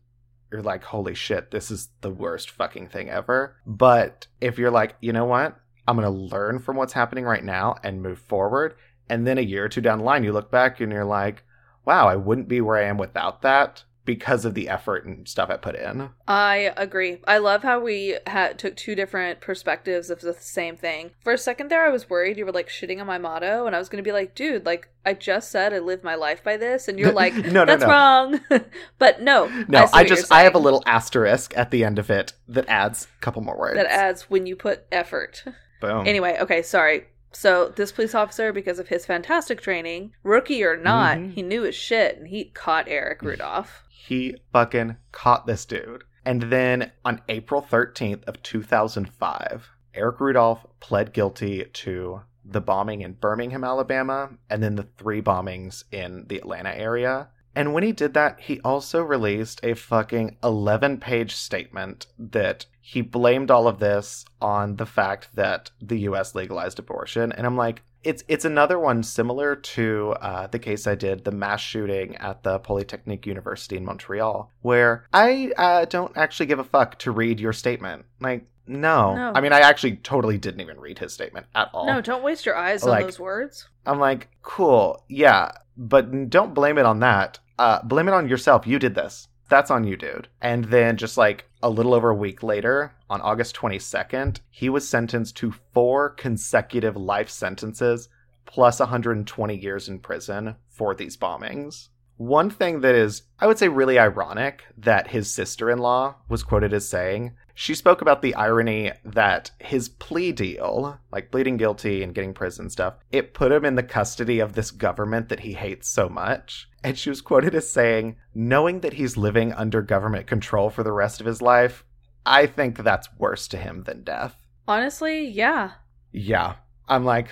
you're like, holy shit, this is the worst fucking thing ever. But if you're like, you know what? I'm going to learn from what's happening right now and move forward. And then a year or two down the line, you look back and you're like, wow, I wouldn't be where I am without that because of the effort and stuff I put in. I agree. I love how we had took two different perspectives of the same thing. For a second there, I was worried you were like shitting on my motto, and I was gonna be like, dude, like I just said I live my life by this, and you're like, No, no, that's no. wrong. but no, No, see I, just I have a little asterisk at the end of it that adds a couple more words. that adds when you put effort. Boom. Anyway, okay, sorry. So this police officer, because of his fantastic training, rookie or not, Mhm. he knew his shit and he caught Eric Rudolph. He fucking caught this dude. And then on April 13th of 2005, Eric Rudolph pled guilty to the bombing in Birmingham, Alabama, and then the three bombings in the Atlanta area. And when he did that, he also released a fucking 11 page statement that he blamed all of this on the fact that the US legalized abortion. And I'm like, it's it's another one similar to uh, the case I did, the mass shooting at the Polytechnic University in Montreal, where I uh, don't actually give a fuck to read your statement. Like, no. No. I mean, I actually totally didn't even read his statement at all. No, don't waste your eyes Like- on those words. I'm like, cool, yeah, but don't blame it on that. Uh, blame it on yourself. You did this. That's on you, dude. And then just like a little over a week later, on August 22nd, he was sentenced to four consecutive life sentences plus 120 years in prison for these bombings. One thing that is, I would say, really ironic that his sister in law was quoted as saying, she spoke about the irony that his plea deal, like pleading guilty and getting prison stuff, it put him in the custody of this government that he hates so much. And she was quoted as saying, knowing that he's living under government control for the rest of his life, I think that's worse to him than death. Honestly, yeah. Yeah. I'm like,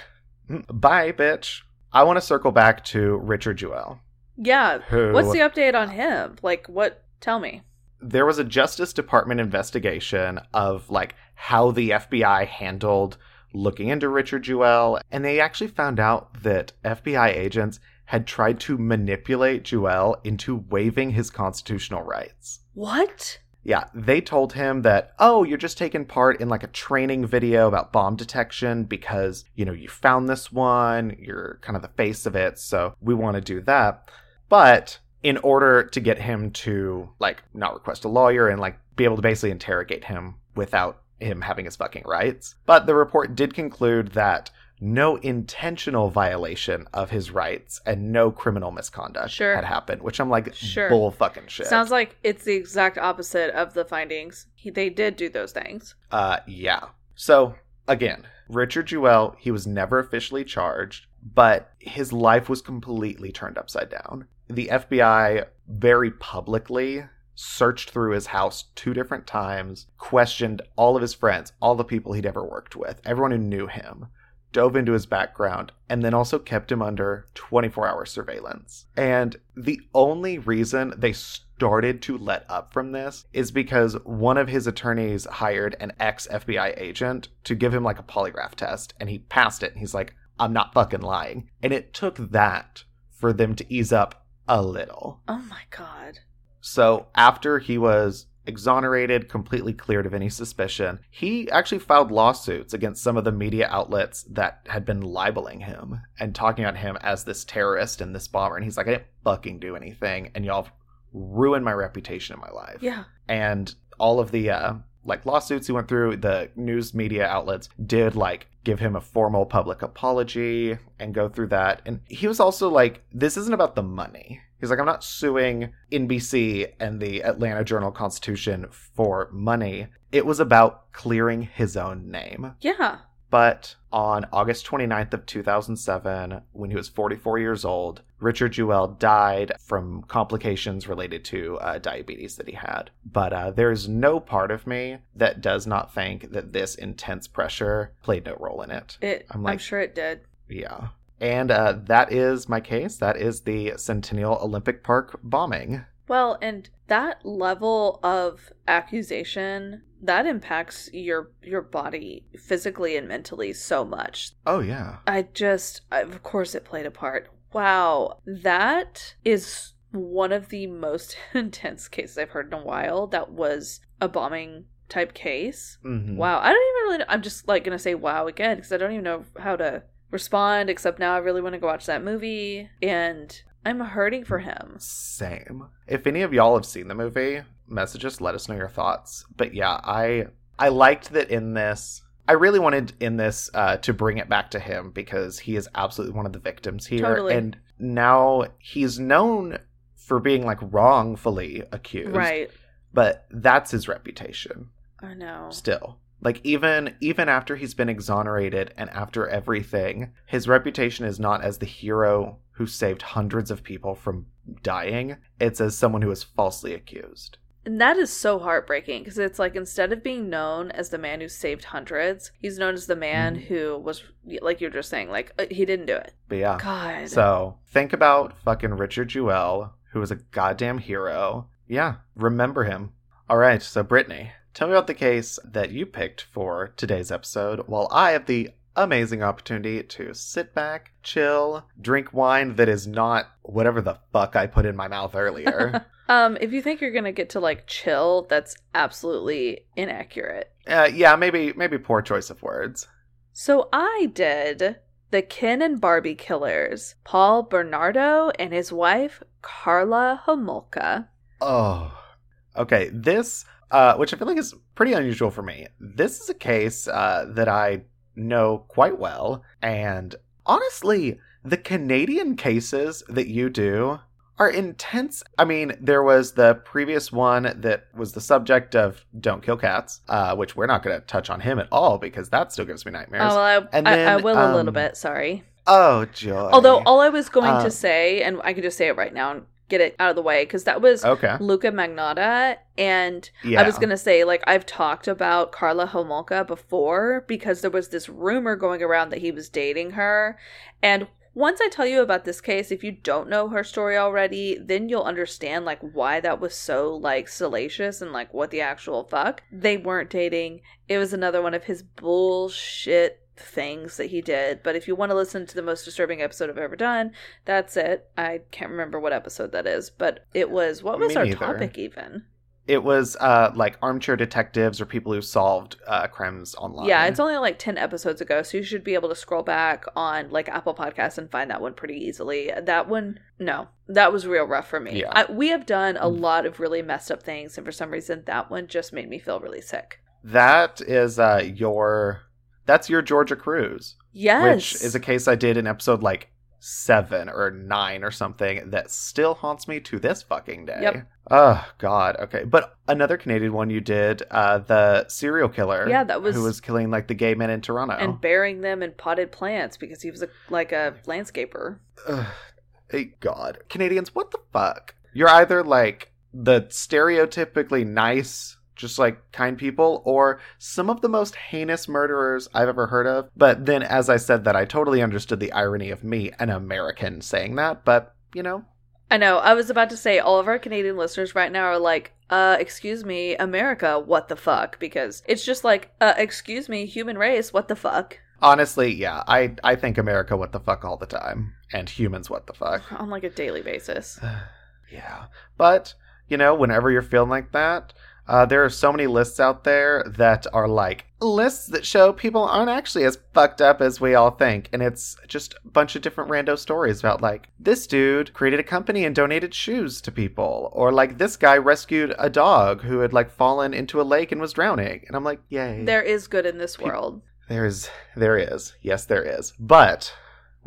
"Mm, bye, bitch. I want to circle back to Richard Jewell. Yeah. Who What's the update on him? Like, what? Tell me. there was a Justice Department investigation of like how the FBI handled looking into Richard Jewell, and they actually found out that FBI agents had tried to manipulate Jewell into waiving his constitutional rights. What? Yeah, they told him that, oh, you're just taking part in like a training video about bomb detection because, you know, you found this one, you're kind of the face of it, so we want to do that. But in order to get him to like not request a lawyer and like be able to basically interrogate him without him having his fucking rights. But the report did conclude that no intentional violation of his rights and no criminal misconduct Sure. had happened, which I'm like Sure. bull fucking shit. Sounds like it's the exact opposite of the findings. He, they did do those things. Uh, yeah. So again, Richard Jewell, he was never officially charged, but his life was completely turned upside down. The FBI very publicly searched through his house two different times, questioned all of his friends, all the people he'd ever worked with, everyone who knew him, dove into his background, and then also kept him under 24 hour surveillance. And the only reason they started to let up from this is because one of his attorneys hired an ex FBI agent to give him like a polygraph test, and he passed it. And he's like, I'm not fucking lying. And it took that for them to ease up a little. Oh my god. So after he was exonerated, completely cleared of any suspicion, he actually filed lawsuits against some of the media outlets that had been libeling him and talking about him as this terrorist and this bomber. And he's like, I didn't fucking do anything, and y'all ruined my reputation in my life. Yeah. And all of the uh like lawsuits he went through, the news media outlets did like give him a formal public apology and go through that. And he was also like, this isn't about the money. He's like, I'm not suing NBC and the Atlanta Journal Constitution for money. It was about clearing his own name. Yeah. But on August 29th of 2007, when he was 44 years old, Richard Jewell died from complications related to uh, diabetes that he had. But uh, there's no part of me that does not think that this intense pressure played no role in it. It I'm I'm, like- sure it did. Yeah. And uh, that is my case. That is the Centennial Olympic Park bombing. Well, and that level of accusation that impacts your your body physically and mentally so much. Oh, yeah. I just of course it played a part. Wow, that is one of the most intense cases I've heard in a while. That was a bombing type case. Mhm. Wow, I don't even really. Know, I'm just like gonna say wow again because I don't even know how to respond. Except now I really want to go watch that movie, and I'm hurting for him. Same. If any of y'all have seen the movie, message us, let us know your thoughts. But yeah, I I liked that in this. I really wanted in this uh, to bring it back to him because he is absolutely one of the victims here, Totally. and now he's known for being like wrongfully accused. Right. But that's his reputation I know. still. Like even even after he's been exonerated and after everything, his reputation is not as the hero who saved hundreds of people from dying. It's as someone who was falsely accused. And that is so heartbreaking because it's like instead of being known as the man who saved hundreds, he's known as the man Mhm. who was like you're just saying, like uh, he didn't do it. But yeah. God. So think about fucking Richard Jewell, who was a goddamn hero. Yeah, remember him. All right, so Brittany, tell me about the case that you picked for today's episode while I have the amazing opportunity to sit back, chill, drink wine that is not whatever the fuck I put in my mouth earlier. um, if you think you're gonna get to like chill, that's absolutely inaccurate. uh, yeah, maybe maybe poor choice of words. So I did the Ken and Barbie killers, Paul Bernardo and his wife Karla Homolka. Oh, okay. This, uh, which I feel like is pretty unusual for me. This is a case uh, that I know quite well, and honestly, the Canadian cases that you do are intense. I mean, there was the previous one that was the subject of "Don't Kill Cats," uh, which we're not going to touch on him at all because that still gives me nightmares. Oh, well, I, And I, I then, will a little um, bit. Sorry. oh, joy. Although all I was going Uh, to say, and I can just say it right now get it out of the way, because that was okay, Luka Magnotta, and yeah, I was gonna say like I've talked about Karla Homolka before because there was this rumor going around that he was dating her, and once I tell you about this case, if you don't know her story already, then you'll understand like why that was so like salacious and like what the actual fuck. They weren't dating. It was another one of his bullshit things that he did. But if you want to listen to the most disturbing episode I've ever done, that's it. I can't remember what episode that is, but it was what was Me our neither. topic even? It was uh, like armchair detectives or people who solved uh, crimes online. Yeah, it's only like 10 episodes ago, so you should be able to scroll back on like Apple Podcasts and find that one pretty easily. That one, no, that was real rough for me. Yeah. I, we have done a Mm. lot of really messed up things, and for some reason, that one just made me feel really sick. that is uh, your that's your Georgia cruise, Yes. which is a case I did in episode like seven or nine or something that still haunts me to this fucking day. Yep. Oh God. Okay, but another Canadian one you did, uh, the serial killer. Yeah, that was- who was killing like the gay men in Toronto. and burying them in potted plants because he was a, like a landscaper. Ugh. Hey, God. Canadians, what the fuck? You're either like the stereotypically nice, just like kind people, or some of the most heinous murderers I've ever heard of. But then, as I said that, I totally understood the irony of me, an American, saying that. But, you know, I know. I was about to say all of our Canadian listeners right now are like, uh, excuse me, America, what the fuck? Because it's just like, uh, excuse me, human race, what the fuck? honestly, yeah, I, I think America what the fuck all the time, and humans what the fuck. On like a daily basis. yeah. But, you know, whenever you're feeling like that, uh, there are so many lists out there that are like lists that show people aren't actually as fucked up as we all think. And it's just a bunch of different rando stories about like this dude created a company and donated shoes to people. Or like this guy rescued a dog who had like fallen into a lake and was drowning. And I'm like, yay. There is good in this world. There's, there is. Yes, there is. But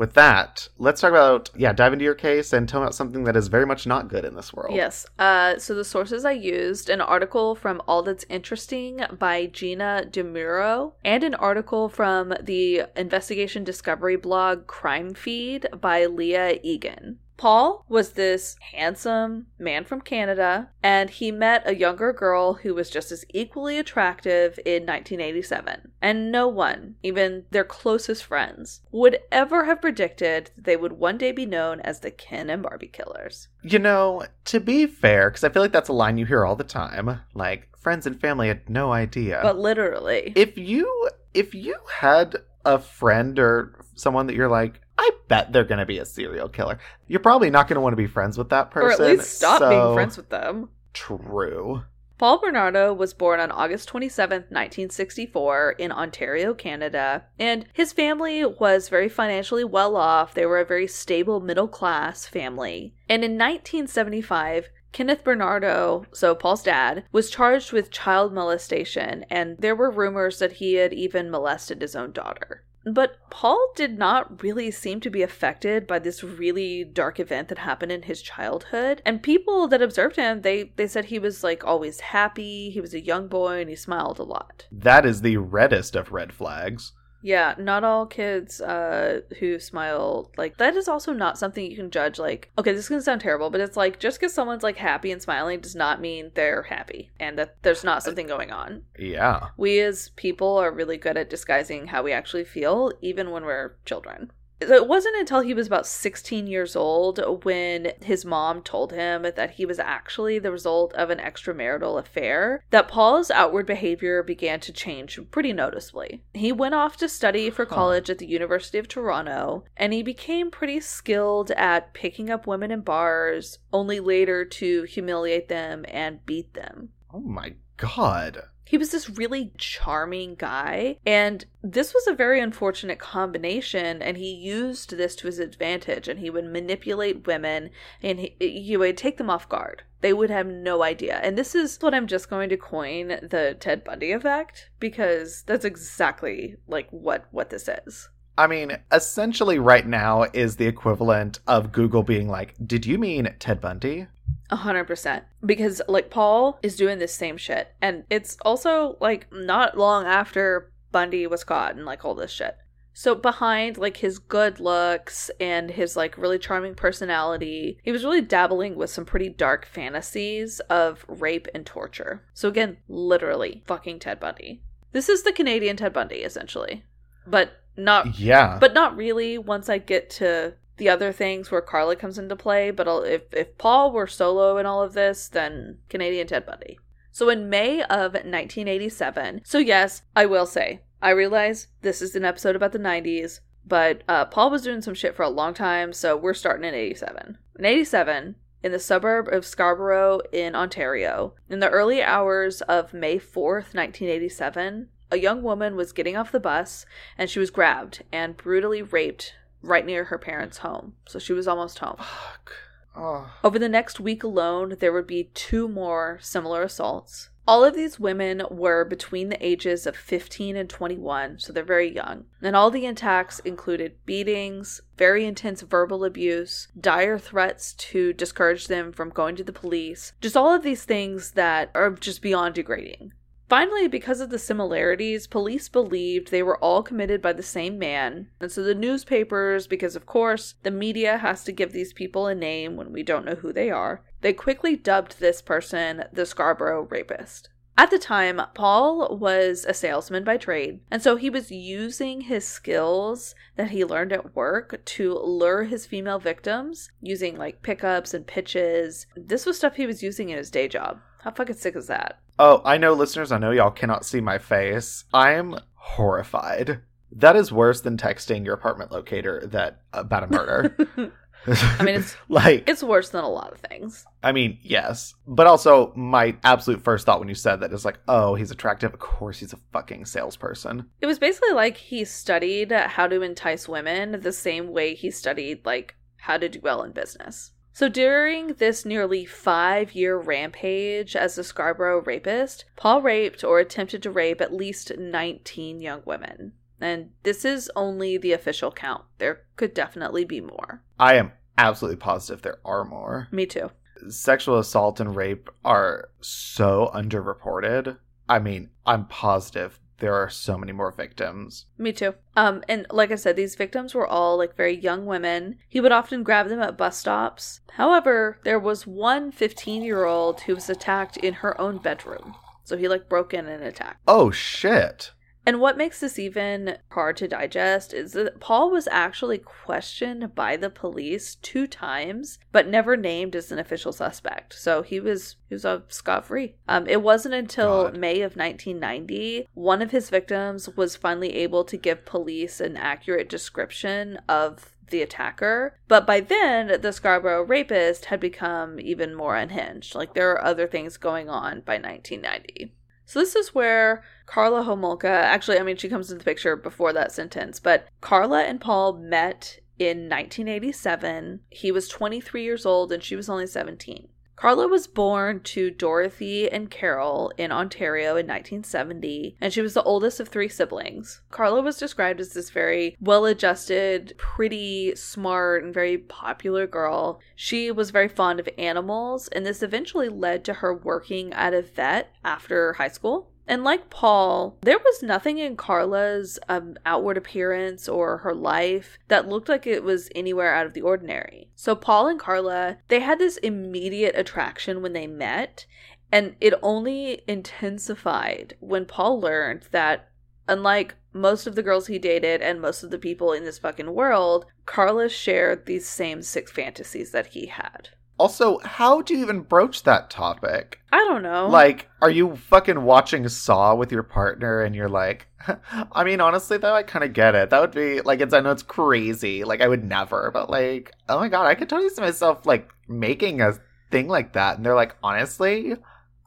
with that, let's talk about, yeah, dive into your case and tell me about something that is very much not good in this world. Yes. Uh, so the sources I used an article from All That's Interesting by Gina Dimuro and an article from the investigation discovery blog Crime Feed by Leah Egan. Paul was this handsome man from Canada, and he met a younger girl who was just as equally attractive in 1987. And no one, even their closest friends, would ever have predicted that they would one day be known as the Ken and Barbie killers. You know, to be fair, because I feel like that's a line you hear all the time. Like friends and family had no idea. But literally. if you if you had a friend or someone that you're like, I bet they're gonna be a serial killer, you're probably not gonna want to be friends with that person. or at least stop so- being friends with them. True. Paul Bernardo was born on August 27, 1964, in Ontario, Canada, and his family was very financially well off. They were a very stable middle class family. And in 1975, Kenneth Bernardo, so Paul's dad, was charged with child molestation, and there were rumors that he had even molested his own daughter. But Paul did not really seem to be affected by this really dark event that happened in his childhood. And people that observed him, they they said he was like always happy, he was a young boy and he smiled a lot. That is the reddest of red flags. Yeah, not all kids uh who smile like that is also not something you can judge like okay, this is gonna sound terrible, but it's like just because someone's like happy and smiling does not mean they're happy and that there's not something going on. Yeah. We as people are really good at disguising how we actually feel, even when we're children. It wasn't until he was about 16 years old when his mom told him that he was actually the result of an extramarital affair that Paul's outward behavior began to change pretty noticeably. He went off to study for college at the University of Toronto and he became pretty skilled at picking up women in bars, only later to humiliate them and beat them. Oh my god. He was this really charming guy, and this was a very unfortunate combination. And he used this to his advantage, and he would manipulate women, and he, he would take them off guard. They would have no idea. And this is what I'm just going to coin the Ted Bundy effect because that's exactly like what what this is. I mean, essentially, right now is the equivalent of Google being like, Did you mean Ted Bundy? A hundred percent. Because like Paul is doing this same shit. And it's also like not long after Bundy was caught and like all this shit. So behind like his good looks and his like really charming personality, he was really dabbling with some pretty dark fantasies of rape and torture. So again, literally fucking Ted Bundy. This is the Canadian Ted Bundy essentially. But not Yeah. but not really once I get to the other things where Karla comes into play. But if if Paul were solo in all of this, then Canadian Ted Bundy. So in May of 1987, so yes, I will say I realize this is an episode about the 90s, but uh, Paul was doing some shit for a long time, so we're starting in 87. In 87, in the suburb of Scarborough in Ontario, in the early hours of May 4th, 1987, a young woman was getting off the bus and she was grabbed and brutally raped right near her parents' home. So she was almost home. Fuck. Oh. Over the next week alone, there would be two more similar assaults. All of these women were between the ages of 15 and 21, so they're very young. And all the attacks included beatings, very intense verbal abuse, dire threats to discourage them from going to the police, just all of these things that are just beyond degrading. Finally, because of the similarities, police believed they were all committed by the same man. And so the newspapers, because of course the media has to give these people a name when we don't know who they are, they quickly dubbed this person the Scarborough Rapist. At the time, Paul was a salesman by trade, and so he was using his skills that he learned at work to lure his female victims using like pickups and pitches. This was stuff he was using in his day job. How fucking sick is that? Oh, I know, listeners, I know y'all cannot see my face. I'm horrified. That is worse than texting your apartment locator that about a murder. I mean, it's like it's worse than a lot of things. I mean, yes, but also my absolute first thought when you said that is like, oh, he's attractive. Of course, he's a fucking salesperson. It was basically like he studied how to entice women the same way he studied like how to do well in business. So during this nearly five year rampage as the Scarborough rapist, Paul raped or attempted to rape at least 19 young women. And this is only the official count. There could definitely be more. I am absolutely positive there are more. Me too. Sexual assault and rape are so underreported. I mean, I'm positive there are so many more victims. Me too. Um, and like I said, these victims were all like very young women. He would often grab them at bus stops. However, there was one 15 year old who was attacked in her own bedroom. So he like broke in and attacked. Oh shit. And what makes this even hard to digest is that Paul was actually questioned by the police two times, but never named as an official suspect. So he was he was a scot free. Um, it wasn't until God. May of 1990 one of his victims was finally able to give police an accurate description of the attacker. But by then, the Scarborough rapist had become even more unhinged. Like there are other things going on by 1990. So this is where Karla Homolka, actually, I mean, she comes into the picture before that sentence, but Karla and Paul met in 1987. He was 23 years old and she was only 17. Karla was born to Dorothy and Karel in Ontario in 1970, and she was the oldest of three siblings. Karla was described as this very well adjusted, pretty smart, and very popular girl. She was very fond of animals, and this eventually led to her working at a vet after high school. And like Paul, there was nothing in Karla's um, outward appearance or her life that looked like it was anywhere out of the ordinary. So Paul and Karla, they had this immediate attraction when they met, and it only intensified when Paul learned that unlike most of the girls he dated and most of the people in this fucking world, Karla shared these same six fantasies that he had. Also, how do you even broach that topic? I don't know. Like, are you fucking watching Saw with your partner and you're like, I mean, honestly, though, I kind of get it. That would be, like, it's, I know it's crazy. Like, I would never, but like, oh my god, I could totally see myself, like, making a thing like that. And they're like, honestly,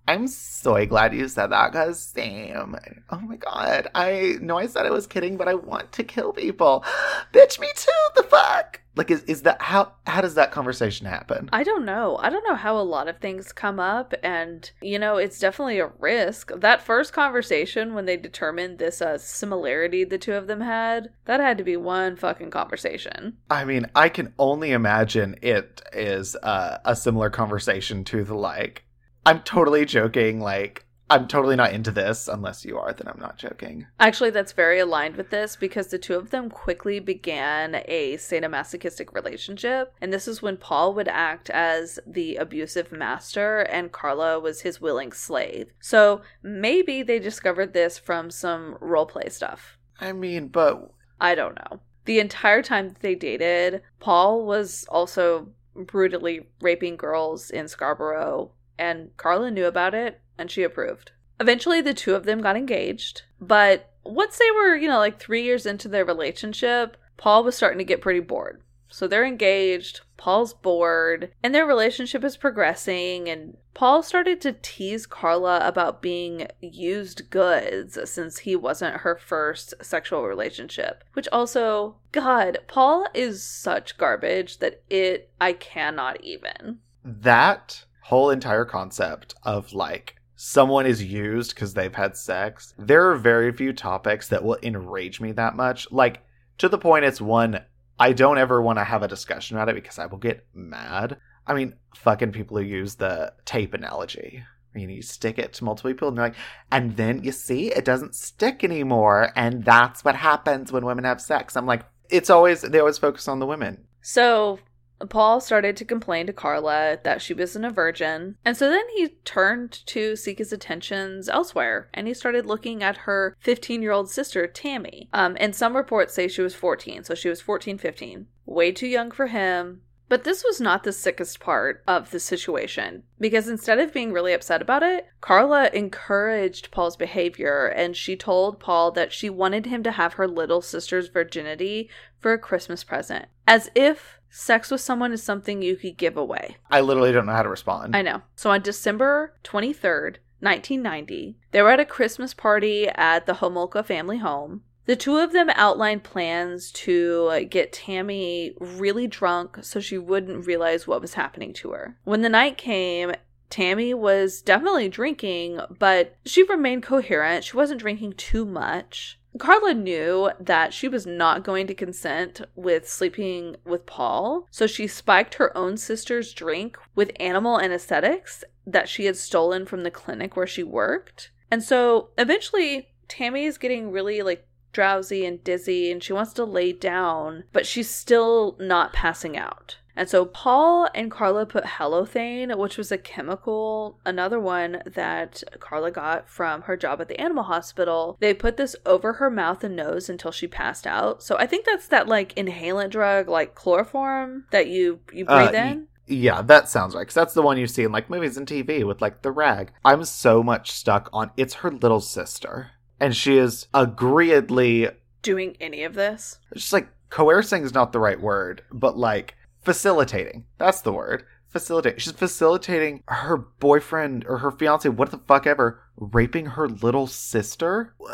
I'm so glad you said that because same. Oh my god. I know I said I was kidding, but I want to kill people. Bitch, me too. The fuck? Like is is that how how does that conversation happen? I don't know. I don't know how a lot of things come up and you know, it's definitely a risk. That first conversation when they determined this uh, similarity the two of them had, that had to be one fucking conversation. I mean, I can only imagine it is uh, a similar conversation to the like I'm totally joking like I'm totally not into this unless you are, then I'm not joking. Actually, that's very aligned with this because the two of them quickly began a sadomasochistic relationship. And this is when Paul would act as the abusive master and Karla was his willing slave. So maybe they discovered this from some roleplay stuff. I mean, but. I don't know. The entire time that they dated, Paul was also brutally raping girls in Scarborough, and Karla knew about it and she approved. Eventually, the two of them got engaged, but once they were, you know, like three years into their relationship, Paul was starting to get pretty bored. So they're engaged, Paul's bored, and their relationship is progressing. And Paul started to tease Karla about being used goods since he wasn't her first sexual relationship. Which also, God, Paul is such garbage that it, I cannot even. That whole entire concept of like, someone is used because they've had sex. There are very few topics that will enrage me that much. Like, to the point it's one I don't ever want to have a discussion about it because I will get mad. I mean, fucking people who use the tape analogy. You, know, you stick it to multiple people and they're like, and then you see it doesn't stick anymore. And that's what happens when women have sex. I'm like, it's always, they always focus on the women. So Paul started to complain to Karla that she wasn't a virgin, and so then he turned to seek his attentions elsewhere, and he started looking at her 15 year old sister, Tammy. Um, and some reports say she was 14, so she was 14, 15. Way too young for him. But this was not the sickest part of the situation because instead of being really upset about it, Karla encouraged Paul's behavior and she told Paul that she wanted him to have her little sister's virginity for a Christmas present, as if sex with someone is something you could give away. I literally don't know how to respond. I know. So on December 23rd, 1990, they were at a Christmas party at the Homolka family home. The two of them outlined plans to get Tammy really drunk so she wouldn't realize what was happening to her. When the night came, Tammy was definitely drinking, but she remained coherent. She wasn't drinking too much. Karla knew that she was not going to consent with sleeping with Paul, so she spiked her own sister's drink with animal anesthetics that she had stolen from the clinic where she worked. And so eventually, Tammy is getting really like drowsy and dizzy and she wants to lay down, but she's still not passing out. And so Paul and Karla put halothane, which was a chemical, another one that Karla got from her job at the animal hospital. They put this over her mouth and nose until she passed out. So I think that's that like inhalant drug, like chloroform that you you uh, breathe uh, in. Yeah, that sounds right. Because that's the one you see in like movies and TV with like the rag. I'm so much stuck on it's her little sister, and she is agreeably doing any of this. It's just like coercing is not the right word, but like facilitating. That's the word. Facilitate. She's facilitating her boyfriend or her fiance, what the fuck ever, raping her little sister.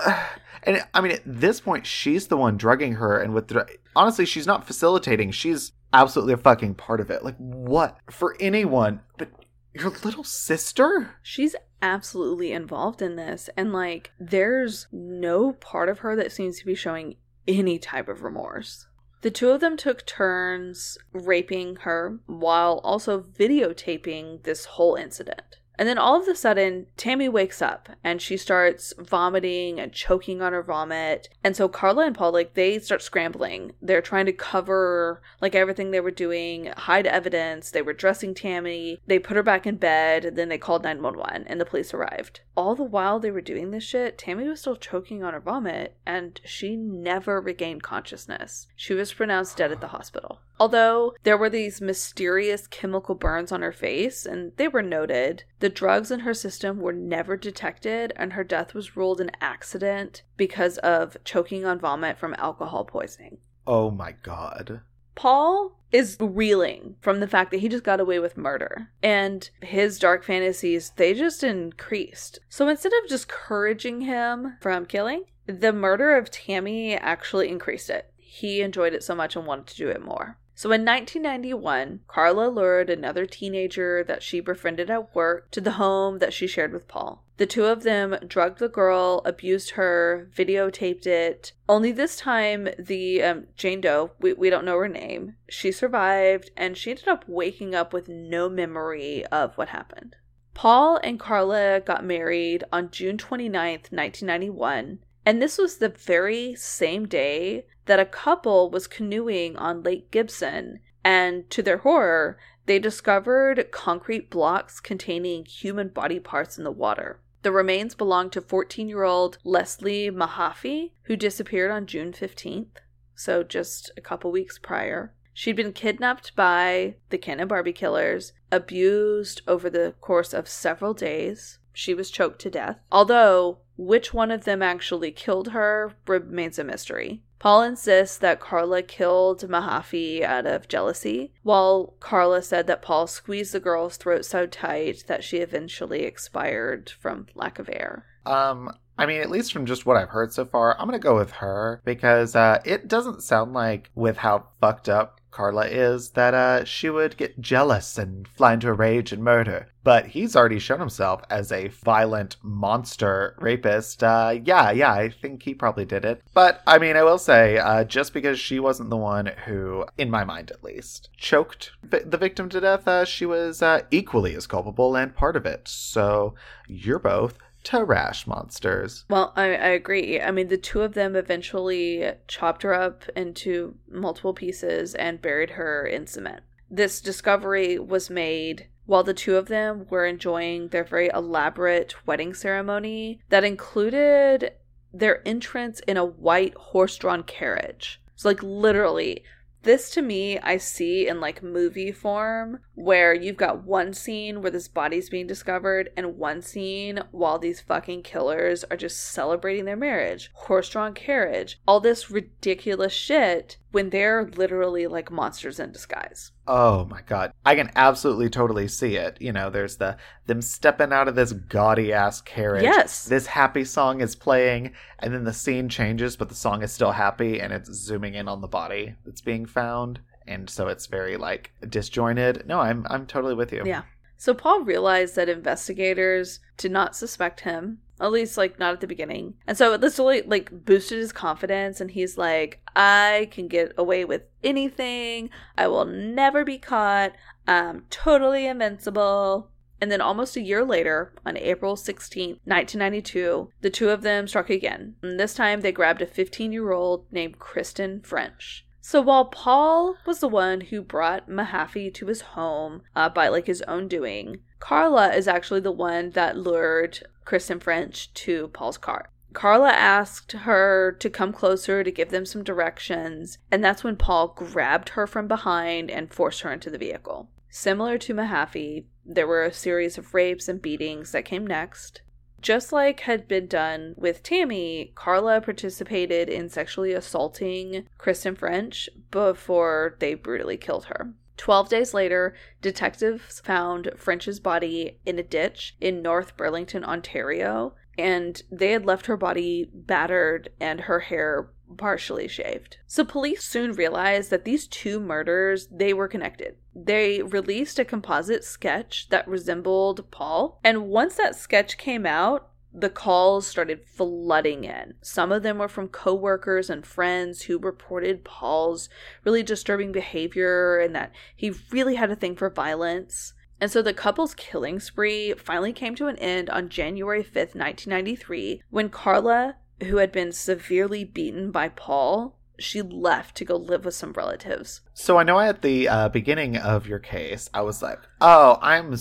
And I mean, at this point, she's the one drugging her, and with the, honestly, she's not facilitating. She's absolutely a fucking part of it. Like what for anyone, but your little sister? She's absolutely involved in this, and like, there's no part of her that seems to be showing any type of remorse. The two of them took turns raping her while also videotaping this whole incident. And then all of a sudden, Tammy wakes up and she starts vomiting and choking on her vomit. And so Karla and Paul, like, they start scrambling. They're trying to cover, like, everything they were doing, hide evidence. They were dressing Tammy. They put her back in bed. Then they called 911 and the police arrived. All the while they were doing this shit, Tammy was still choking on her vomit and she never regained consciousness. She was pronounced dead at the hospital. Although there were these mysterious chemical burns on her face, and they were noted, the drugs in her system were never detected, and her death was ruled an accident because of choking on vomit from alcohol poisoning. Oh my god. Paul is reeling from the fact that he just got away with murder and his dark fantasies they just increased so instead of discouraging him from killing the murder of tammy actually increased it he enjoyed it so much and wanted to do it more so in 1991, Karla lured another teenager that she befriended at work to the home that she shared with Paul. The two of them drugged the girl, abused her, videotaped it. Only this time, the um, Jane Doe, we, we don't know her name, she survived and she ended up waking up with no memory of what happened. Paul and Karla got married on June 29th, 1991, and this was the very same day that a couple was canoeing on Lake Gibson, and to their horror, they discovered concrete blocks containing human body parts in the water. The remains belonged to 14 year old Leslie Mahaffey, who disappeared on June 15th, so just a couple weeks prior. She'd been kidnapped by the Ken Barbie killers, abused over the course of several days, she was choked to death. Although, which one of them actually killed her remains a mystery. Paul insists that Karla killed Mahaffey out of jealousy, while Karla said that Paul squeezed the girl's throat so tight that she eventually expired from lack of air. Um, I mean, at least from just what I've heard so far, I'm gonna go with her because uh, it doesn't sound like, with how fucked up Karla is, that uh, she would get jealous and fly into a rage and murder. But he's already shown himself as a violent monster rapist. Uh, yeah, yeah, I think he probably did it. But I mean, I will say, uh, just because she wasn't the one who, in my mind at least, choked the victim to death, uh, she was uh, equally as culpable and part of it. So you're both trash monsters. Well, I, I agree. I mean, the two of them eventually chopped her up into multiple pieces and buried her in cement. This discovery was made while the two of them were enjoying their very elaborate wedding ceremony that included their entrance in a white horse drawn carriage. So, like, literally, this to me I see in like movie form where you've got one scene where this body's being discovered and one scene while these fucking killers are just celebrating their marriage. Horse-drawn carriage. All this ridiculous shit when they're literally like monsters in disguise. Oh my god. I can absolutely totally see it. You know, there's the them stepping out of this gaudy ass carriage. Yes. This happy song is playing and then the scene changes but the song is still happy and it's zooming in on the body that's being found and so it's very like disjointed. No, I'm I'm totally with you. Yeah. So Paul realized that investigators did not suspect him, at least like not at the beginning. And so this really like boosted his confidence and he's like, I can get away with anything. I will never be caught. I'm totally invincible. And then almost a year later, on April 16th, 1992, the two of them struck again. And this time they grabbed a 15 year old named Kristen French. So while Paul was the one who brought Mahaffey to his home uh, by like his own doing, Karla is actually the one that lured Kristen French to Paul's car. Karla asked her to come closer to give them some directions, and that's when Paul grabbed her from behind and forced her into the vehicle. Similar to Mahaffey, there were a series of rapes and beatings that came next. Just like had been done with Tammy, Karla participated in sexually assaulting Kristen French before they brutally killed her. Twelve days later, detectives found French's body in a ditch in North Burlington, Ontario, and they had left her body battered and her hair partially shaved. So police soon realized that these two murders, they were connected. They released a composite sketch that resembled Paul, and once that sketch came out, the calls started flooding in. Some of them were from coworkers and friends who reported Paul's really disturbing behavior and that he really had a thing for violence. And so the couple's killing spree finally came to an end on January 5th, 1993, when Karla, who had been severely beaten by Paul, she left to go live with some relatives. So I know at the uh, beginning of your case, I was like, "Oh, I'm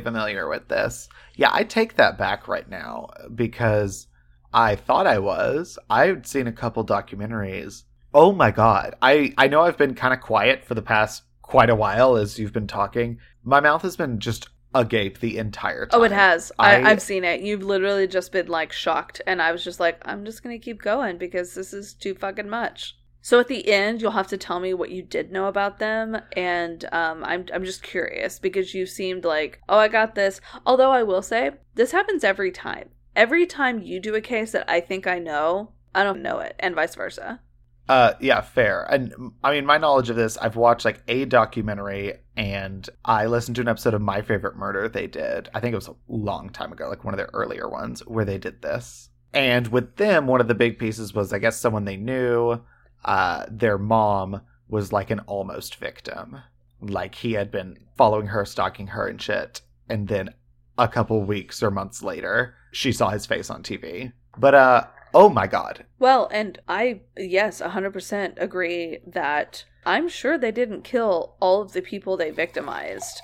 familiar with this." Yeah, I take that back right now because I thought I was. I've seen a couple documentaries. Oh my god. I I know I've been kind of quiet for the past quite a while as you've been talking. My mouth has been just agape the entire time. Oh, it has. I, I- I've seen it. You've literally just been like shocked, and I was just like, I'm just gonna keep going because this is too fucking much. So at the end, you'll have to tell me what you did know about them, and um, I'm I'm just curious because you seemed like, oh, I got this. Although I will say, this happens every time. Every time you do a case that I think I know, I don't know it, and vice versa. Uh, yeah, fair. And I mean, my knowledge of this, I've watched like a documentary and I listened to an episode of My Favorite Murder they did. I think it was a long time ago, like one of their earlier ones where they did this. And with them, one of the big pieces was, I guess, someone they knew. Uh, their mom was like an almost victim. Like he had been following her, stalking her, and shit. And then a couple weeks or months later, she saw his face on TV. But, uh, oh my god. Well, and I, yes, 100% agree that I'm sure they didn't kill all of the people they victimized.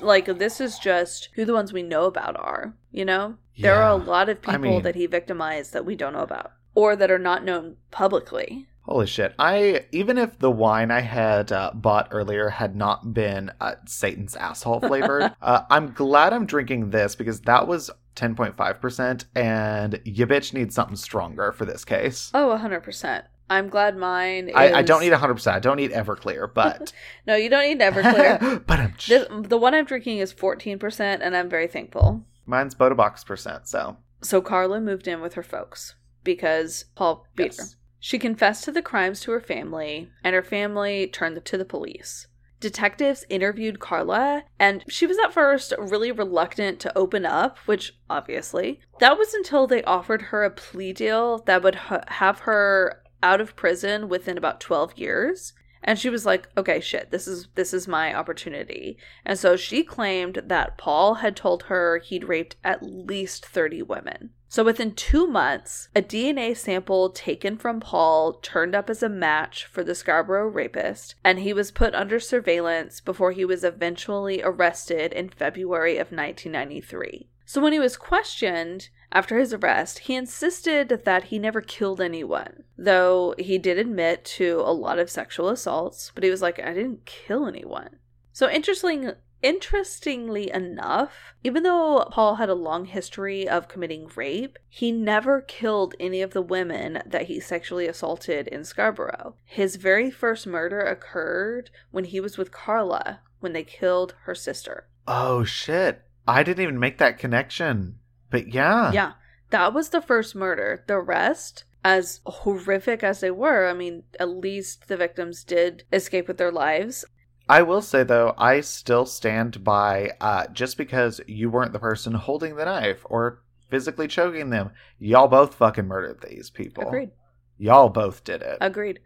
Like, this is just who the ones we know about are, you know? There are a lot of I people mean- that he victimized that we don't know about or that are not known publicly. Holy shit. I even if the wine I had uh, bought earlier had not been uh, Satan's asshole flavored, uh, I'm glad I'm drinking this because that was 10.5%, and you bitch needs something stronger for this case. Oh, 100%. I'm glad mine is... I, I don't need 100%. I don't need Everclear, but. no, you don't need Everclear. but I'm. This, the one I'm drinking is 14%, and I'm very thankful. Mine's Bota Box percent, so. So Karla moved in with her folks because Paul beat her. Yes. She confessed to the crimes to her family, and her family turned to the police. Detectives interviewed Karla, and she was at first really reluctant to open up, which obviously. That was until they offered her a plea deal that would ha- have her out of prison within about 12 years. And she was like, "Okay, shit. This is this is my opportunity." And so she claimed that Paul had told her he'd raped at least 30 women. So within 2 months, a DNA sample taken from Paul turned up as a match for the Scarborough rapist, and he was put under surveillance before he was eventually arrested in February of 1993. So when he was questioned after his arrest, he insisted that he never killed anyone, though he did admit to a lot of sexual assaults, but he was like, I didn't kill anyone. So interesting interestingly enough, even though Paul had a long history of committing rape, he never killed any of the women that he sexually assaulted in Scarborough. His very first murder occurred when he was with Karla when they killed her sister. Oh, shit. I didn't even make that connection. But yeah. Yeah, that was the first murder. The rest, as horrific as they were, I mean, at least the victims did escape with their lives. I will say though, I still stand by uh, just because you weren't the person holding the knife or physically choking them, y'all both fucking murdered these people. Agreed. Y'all both did it. Agreed.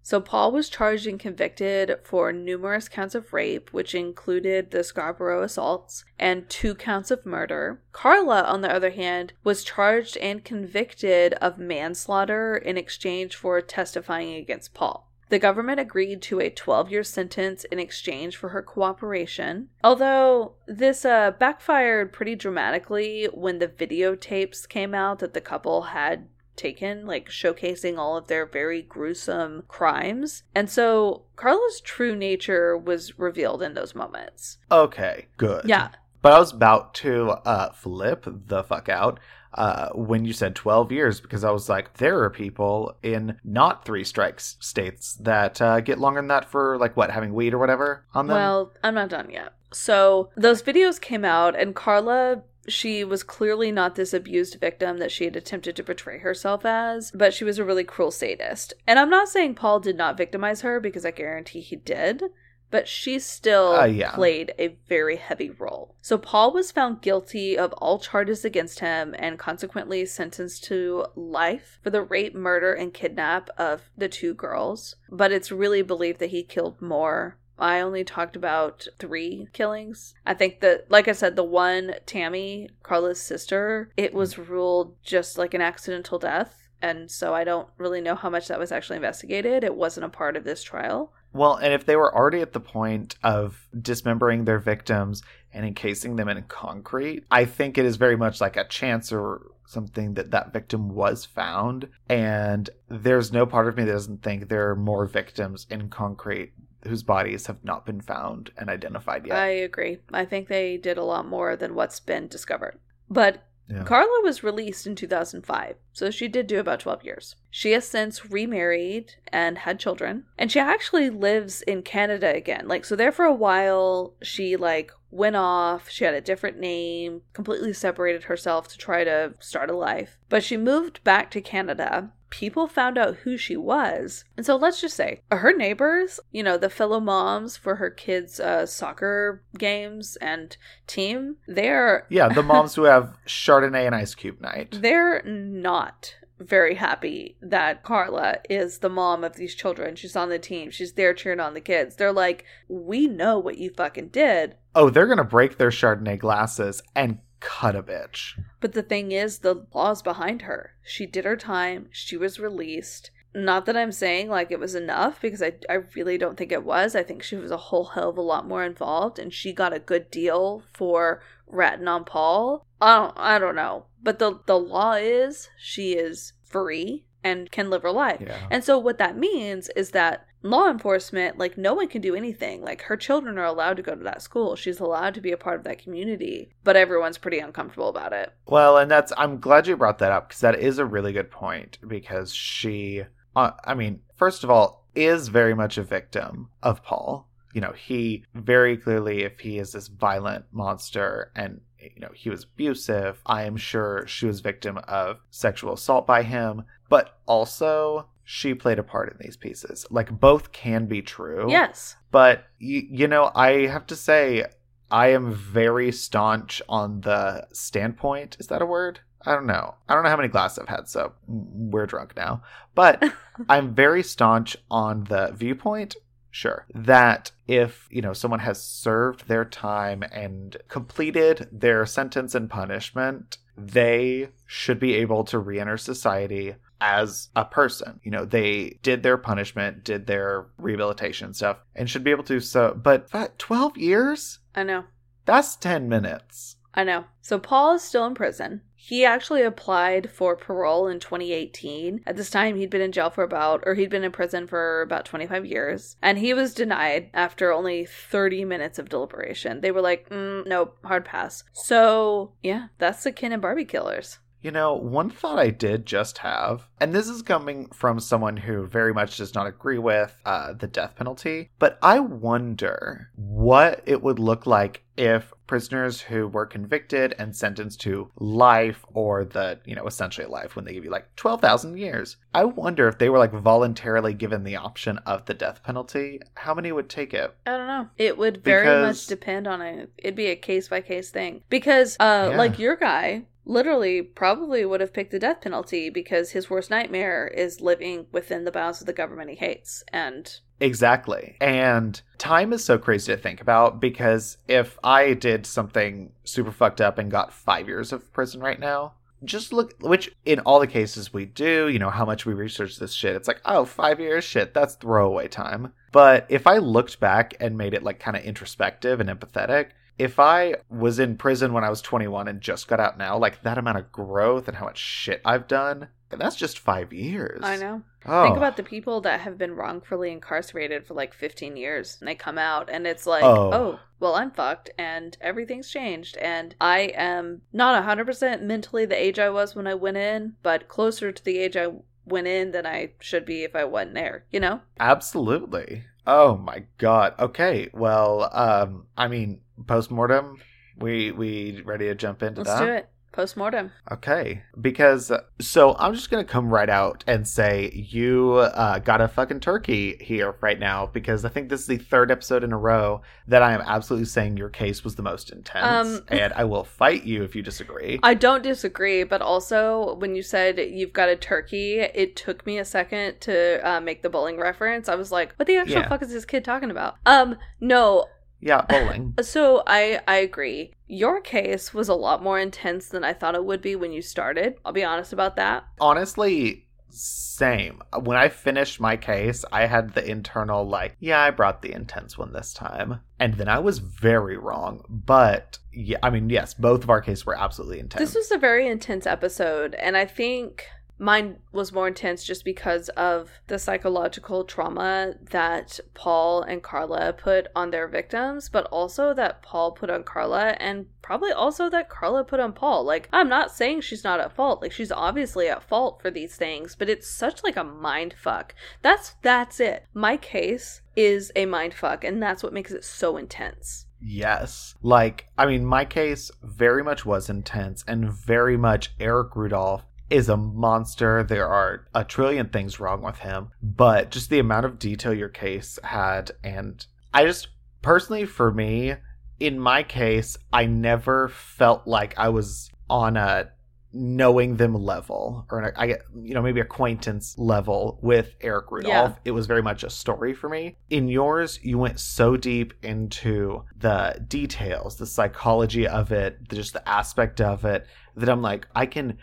So Paul was charged and convicted for numerous counts of rape, which included the Scarborough assaults, and two counts of murder. Karla, on the other hand, was charged and convicted of manslaughter in exchange for testifying against Paul. The government agreed to a 12 year sentence in exchange for her cooperation, although this uh, backfired pretty dramatically when the videotapes came out that the couple had taken, like showcasing all of their very gruesome crimes. And so Karla's true nature was revealed in those moments. Okay, good. Yeah. But I was about to uh, flip the fuck out uh, when you said 12 years because I was like, there are people in not three strikes states that uh, get longer than that for, like, what, having weed or whatever on them? Well, I'm not done yet. So those videos came out, and Karla. She was clearly not this abused victim that she had attempted to portray herself as, but she was a really cruel sadist. And I'm not saying Paul did not victimize her because I guarantee he did, but she still Uh, yeah. played a very heavy role. So Paul was found guilty of all charges against him and consequently sentenced to life for the rape, murder, and kidnap of the two girls. But it's really believed that he killed more. I only talked about three killings. I think that, like I said, the one, Tammy, Karla's sister, it was ruled just like an accidental death. And so I don't really know how much that was actually investigated. It wasn't a part of this trial. Well, and if they were already at the point of dismembering their victims and encasing them in concrete, I think it is very much like a chance or something that that victim was found. And there's no part of me that doesn't think there are more victims in concrete whose bodies have not been found and identified yet. I agree. I think they did a lot more than what's been discovered. But Yeah. Karla was released in 2005, so she did do about 12 years. She has since remarried and had children, and she actually lives in Canada again. Like so there for a while she like went off, she had a different name, completely separated herself to try to start a life. But she moved back to Canada. People found out who she was. And so let's just say her neighbors, you know, the fellow moms for her kids' uh, soccer games and team, they're yeah, the moms who have Chardonnay and ice cube night. they're not very happy that Karla is the mom of these children. She's on the team. She's there cheering on the kids. They're like, "We know what you fucking did." Oh, they're gonna break their Chardonnay glasses and cut a bitch. But the thing is, the law's behind her. She did her time. She was released. Not that I'm saying like it was enough because I, I really don't think it was. I think she was a whole hell of a lot more involved and she got a good deal for ratting on Paul. I don't, I don't know. But the, the law is she is free and can live her life. Yeah. And so what that means is that law enforcement, like no one can do anything. Like her children are allowed to go to that school. She's allowed to be a part of that community, but everyone's pretty uncomfortable about it. Well, and that's I'm glad you brought that up because that is a really good point because she uh, I mean, first of all, is very much a victim of Paul. You know, he very clearly if he is this violent monster and you know, he was abusive, I am sure she was victim of sexual assault by him, but also she played a part in these pieces. Like both can be true. Yes. But you, you know, I have to say I am very staunch on the standpoint. Is that a word? I don't know. I don't know how many glasses I've had, so we're drunk now. But I'm very staunch on the viewpoint Sure. That if, you know, someone has served their time and completed their sentence and punishment, they should be able to re-enter society as a person. You know, they did their punishment, did their rehabilitation stuff, and should be able to so but 12 years? I know. That's 10 minutes. I know. So Paul is still in prison. He actually applied for parole in 2018. At this time, he'd been in jail for about, or he'd been in prison for about 25 years. And he was denied after only 30 minutes of deliberation. They were like, mm, nope, hard pass. So, yeah, that's the Ken and Barbie killers. You know, one thought I did just have, and this is coming from someone who very much does not agree with uh, the death penalty, but I wonder what it would look like if prisoners who were convicted and sentenced to life or the, you know, essentially life when they give you like 12,000 years. I wonder if they were like voluntarily given the option of the death penalty, how many would take it? I don't know. It would very because... much depend on it. It'd be a case by case thing. Because, uh, yeah. like your guy, literally probably would have picked the death penalty because his worst nightmare is living within the bounds of the government he hates. And Exactly. And time is so crazy to think about because if I did something super fucked up and got five years of prison right now, just look, which in all the cases we do, you know, how much we research this shit, it's like, oh, five years, shit, that's throwaway time. But if I looked back and made it like kind of introspective and empathetic, if I was in prison when I was 21 and just got out now, like that amount of growth and how much shit I've done, and that's just five years. I know. Oh. Think about the people that have been wrongfully incarcerated for like 15 years and they come out and it's like, oh, oh well, I'm fucked and everything's changed. And I am not 100% mentally the age I was when I went in, but closer to the age I went in than I should be if I wasn't there, you know? Absolutely. Oh my god. Okay. Well, um, I mean, postmortem. We we ready to jump into Let's that? do it. Postmortem. Okay. Because, so I'm just going to come right out and say you uh, got a fucking turkey here right now because I think this is the third episode in a row that I am absolutely saying your case was the most intense. Um, and I will fight you if you disagree. I don't disagree, but also when you said you've got a turkey, it took me a second to uh, make the bowling reference. I was like, what the actual yeah. fuck is this kid talking about? Um, no, yeah, bowling. so I I agree. Your case was a lot more intense than I thought it would be when you started. I'll be honest about that. Honestly, same. When I finished my case, I had the internal like, yeah, I brought the intense one this time. And then I was very wrong. But yeah, I mean, yes, both of our cases were absolutely intense. This was a very intense episode, and I think Mine was more intense just because of the psychological trauma that Paul and Karla put on their victims, but also that Paul put on Karla and probably also that Karla put on Paul. Like, I'm not saying she's not at fault. Like, she's obviously at fault for these things, but it's such like a mind fuck. That's that's it. My case is a mind fuck, and that's what makes it so intense. Yes. Like, I mean, my case very much was intense and very much Eric Rudolph is a monster. There are a trillion things wrong with him, but just the amount of detail your case had, and I just personally, for me, in my case, I never felt like I was on a knowing them level or I get you know maybe acquaintance level with Eric Rudolph. Yeah. It was very much a story for me. In yours, you went so deep into the details, the psychology of it, just the aspect of it that I'm like I can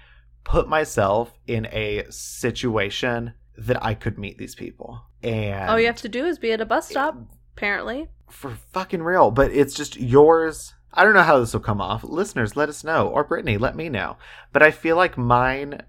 put myself in a situation that I could meet these people. And all you have to do is be at a bus stop, apparently. For fucking real. But it's just yours. I don't know how this will come off. Listeners, let us know. Or Brittany, let me know. But I feel like mine,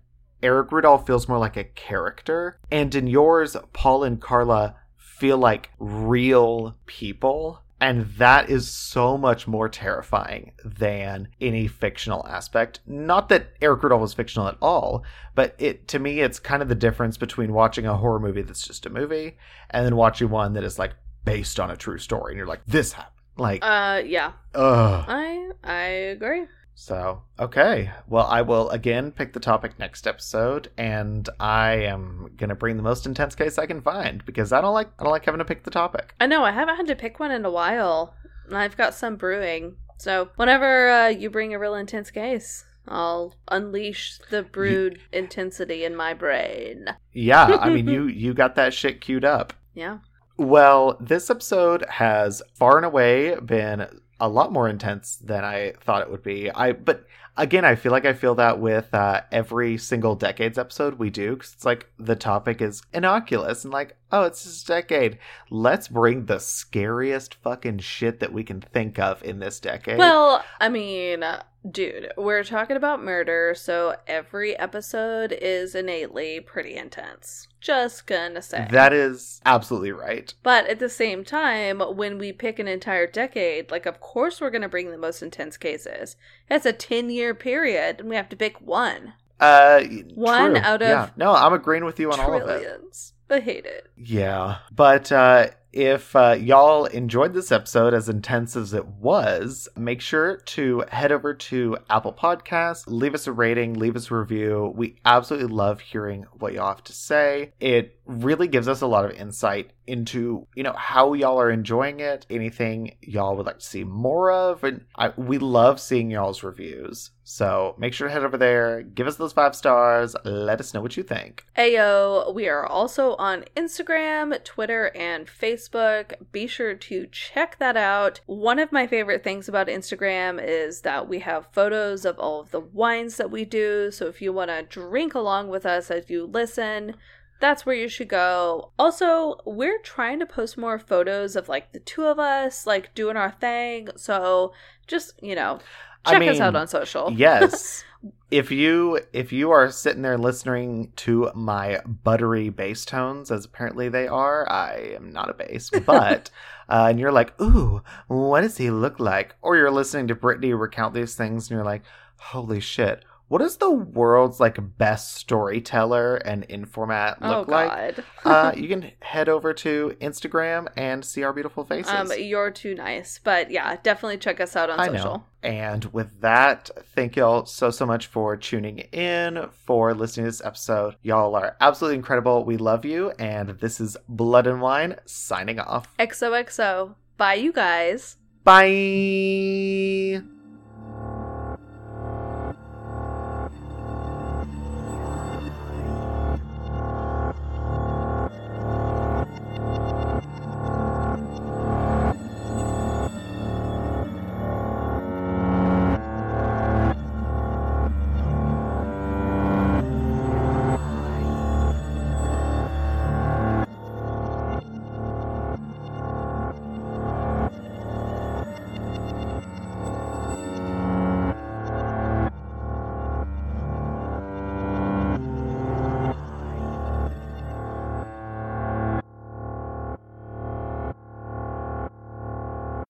Eric Rudolph feels more like a character. And in yours, Paul and Karla feel like real people. And that is so much more terrifying than any fictional aspect. Not that Eric Rudolph was fictional at all, but it to me it's kind of the difference between watching a horror movie that's just a movie and then watching one that is like based on a true story and you're like, this happened. Like Uh, yeah, ugh. I I agree. So, okay. Well, I will again pick the topic next episode, and I am gonna bring the most intense case I can find because I don't like I don't like having to pick the topic. I know I haven't had to pick one in a while. and I've got some brewing, so whenever uh, you bring a real intense case, I'll unleash the brewed intensity in my brain. Yeah, I mean you you got that shit queued up. Yeah. Well, this episode has far and away been a lot more intense than I thought it would be. I but again, I feel like I feel that with uh, every single decades episode we do because it's like the topic is innocuous and like, oh, it's this decade. Let's bring the scariest fucking shit that we can think of in this decade. Well, I mean, dude, we're talking about murder, so every episode is innately pretty intense. Just gonna say. that is absolutely right. But at the same time, when we pick an entire decade, like, of course we're to bring the most intense cases. That's a 10 year period, and we have to pick one. Uh, One true. out of yeah. No, I'm agreeing with you on all of it. Trillions. I hate it. Yeah. But uh, if uh, y'all enjoyed this episode as intense as it was, make sure to head over to Apple Podcasts, leave us a rating, leave us a review. We absolutely love hearing what y'all have to say. It really gives us a lot of insight into, you know, how y'all are enjoying it, anything y'all would like to see more of. And I, we love seeing y'all's reviews. So make sure to head over there, give us those five stars, let us know what you think. Ayo, we are also on Instagram, Twitter, and Facebook. Be sure to check that out. One of my favorite things about Instagram is that we have photos of all of the wines that we do. So if you want to drink along with us as you listen, that's where you should go. Also, we're trying to post more photos of like the two of us, like doing our thing. So just, you know, I check us out on social. yes if you if you are sitting there listening to my buttery bass tones as apparently they are i am not a bass but uh, and you're like ooh what does he look like or you're listening to brittany recount these things and you're like holy shit what does the world's like best storyteller and in format Oh, look like God. uh, you can head over to instagram and see our beautiful faces Um, you're too nice, but yeah, definitely check us out on I social. know. And with that, thank y'all so, so much for tuning in, for listening to this episode. Y'all are absolutely incredible. We love you. And this is Blood and Wine signing off. XOXO. Bye, you guys. Bye.